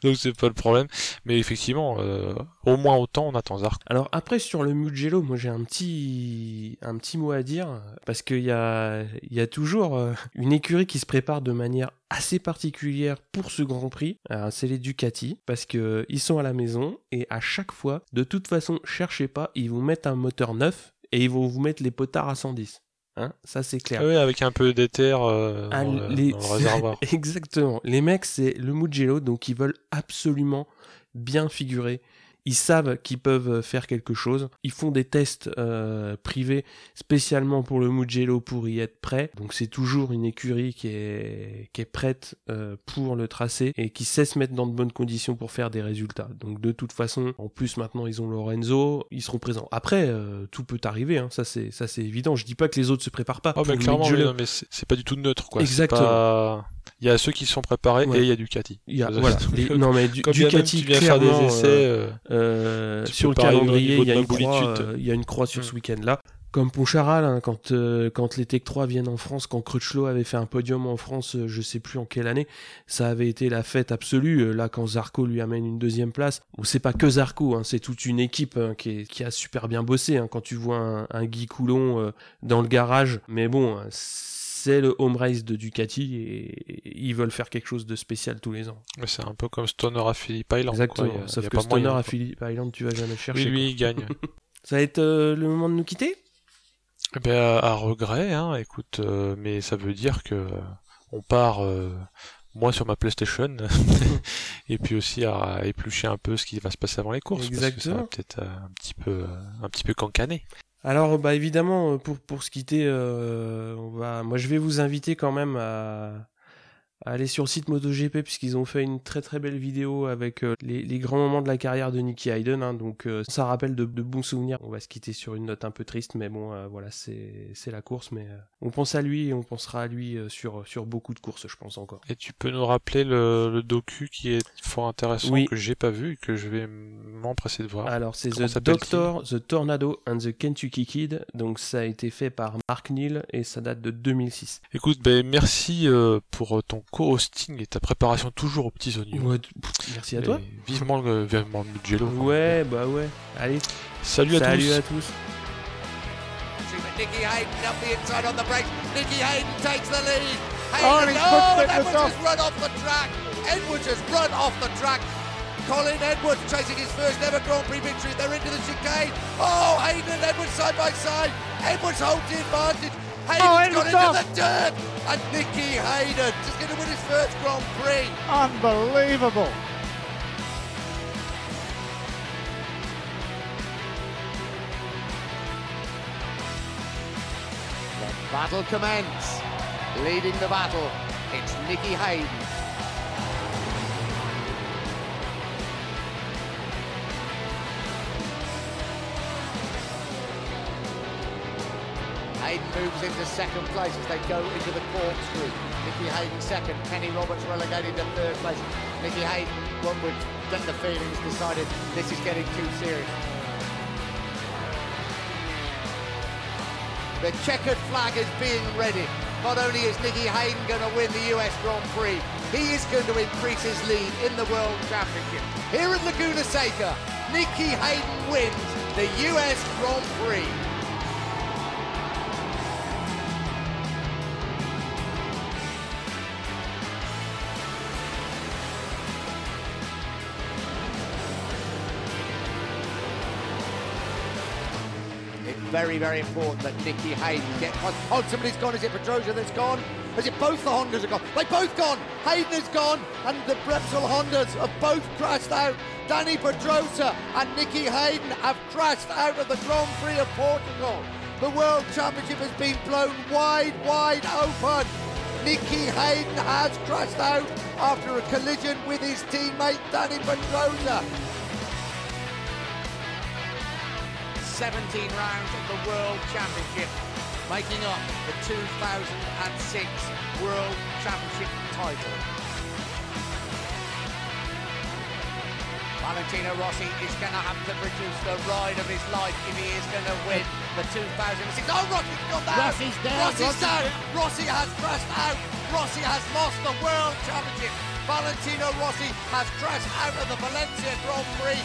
Donc c'est pas le problème. Mais effectivement, euh, au moins autant on attend Zarco. Alors après sur le Mugello, moi j'ai un petit un petit mot à dire parce qu'il y a il y a toujours euh, une écurie qui se prépare de manière assez particulière pour ce Grand Prix. Alors, C'est les Ducati parce que euh, ils sont à la maison et à chaque fois, de toute façon, cherchez pas, ils vous mettent un moteur neuf et ils vont vous mettre les potards à 110. Hein, ça c'est clair. Ah ouais, avec un peu d'éther euh, Ah, dans, le, les- dans le réservoir. Exactement. Les mecs, c'est le Mugello, donc ils veulent absolument bien figurer. Ils savent qu'ils peuvent faire quelque chose. Ils font des tests euh, privés spécialement pour le Mugello pour y être prêt. Donc c'est toujours une écurie qui est, qui est prête euh, pour le tracé et qui sait se mettre dans de bonnes conditions pour faire des résultats. Donc de toute façon, en plus maintenant ils ont Lorenzo, ils seront présents. Après, euh, tout peut arriver, hein. ça c'est ça c'est évident. Je dis pas que les autres se préparent pas. Pour mais clairement, mais, Mugello. non, mais c'est pas du tout neutre quoi. Exactement. Il y a ceux qui sont préparés Ouais. et il y a Ducati. Il y a, voilà. Les- non mais du, Ducati tu viens faire des essais. euh, euh, euh, sur le calendrier, il y a une croix, Mabolitude. euh, il y a une croix sur Mm. ce week-end-là. Comme Poncharal, hein, quand euh, quand les Tech 3 viennent en France, quand Crutchlow avait fait un podium en France, euh, je sais plus en quelle année, ça avait été la fête absolue. Euh, Là, quand Zarco lui amène une deuxième place, bon, c'est pas que Zarco, hein, c'est toute une équipe hein, qui, est- qui a super bien bossé. hein, quand tu vois un, un Guy Coulon euh, dans le garage, mais bon, c'est le home race de Ducati et, ils veulent faire quelque chose de spécial tous les ans. Mais c'est un peu comme Stoner à Phillip Island. Exactement. quoi. A- Sauf que Stoner moyen, à. Phillip Island, tu vas jamais le chercher. Oui, lui, quoi. il gagne. Ça va être euh, le moment de nous quitter? Eh ben, à, à regret, hein, écoute, euh, mais ça veut dire que euh, on part, euh, moi sur ma PlayStation, et puis aussi à éplucher un peu ce qui va se passer avant les courses, parce que ça va Exactement. peut-être un petit peu, un petit peu cancané. Alors, bah évidemment, euh, pour, pour se quitter, euh, on va... moi je vais vous inviter quand même à, à aller sur le site MotoGP puisqu'ils ont fait une très très belle vidéo avec euh, les, les grands moments de la carrière de Nicky Hayden. hein. donc euh, ça rappelle de, de bons souvenirs. On va se quitter sur une note un peu triste, mais bon, euh, voilà, c'est la course. Mais on pense à lui et on pensera à lui sur, sur beaucoup de courses, je pense encore. Et tu peux nous rappeler le, le docu qui est fort intéressant, Oui. que j'ai pas vu et que je vais m'empresser de voir. Alors, c'est The Doctor, The Tornado and the Kentucky Kid. Donc, ça a été fait par Mark Neal et ça date de 2006. Écoute, ben, merci pour ton co-hosting et ta préparation toujours aux petits oignons. Ouais, merci à toi. Et Vivement le, vivement le Mugello. Ouais, bah ouais. Allez, Salut à salut tous. à tous. Nicky Hayden up the inside on the brakes. Nicky Hayden takes the lead. Oh, Hayden, oh, Edwards has run off the track. Edwards has run off the track. Colin Edwards chasing his first ever Grand Prix victory. They're into the chicane. Oh, Hayden and Edwards side by side. Edwards holds the advantage. Hayden's Oh, got Edwards into off. the dirt. And Nicky Hayden is going to win his first Grand Prix. Unbelievable. The battle commence. Leading the battle, it's Nicky Hayden. Hayden moves into second place as they go into the corkscrew. Nicky Hayden second, Kenny Roberts relegated to third place. Nicky Hayden, one would get the feelings, decided this is getting too serious. The checkered flag is being ready. Not only is Nicky Hayden going to win the US Grand Prix, he is going to increase his lead in the World Championship. Here at Laguna Seca, Nicky Hayden wins the US Grand Prix. Very, very important that Nicky Hayden gets on. Oh, somebody's gone. Is it Petrosia that's gone? Is it both the Hondas are gone? They both gone. Hayden is gone, and the Repsol Hondas have both crashed out. Danny Pedrosa and Nicky Hayden have crashed out of the Grand Prix of Portugal. The World Championship has been blown wide, wide open. Nicky Hayden has crashed out after a collision with his teammate Danny Pedrosa. 17 rounds of the World Championship, making up the 2006 World Championship title. Valentino Rossi is going to have to produce the ride of his life if he is going to win the 2006. Oh, Rossi's got down! Rossi's down! Rossi's down. Rossi has crashed out! Rossi has lost the World Championship! Valentino Rossi has crashed out of the Valencia Grand Prix.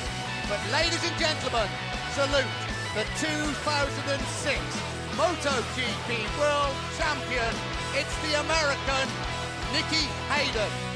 But ladies and gentlemen, salute the 2006 MotoGP World Champion. It's the American Nicky Hayden.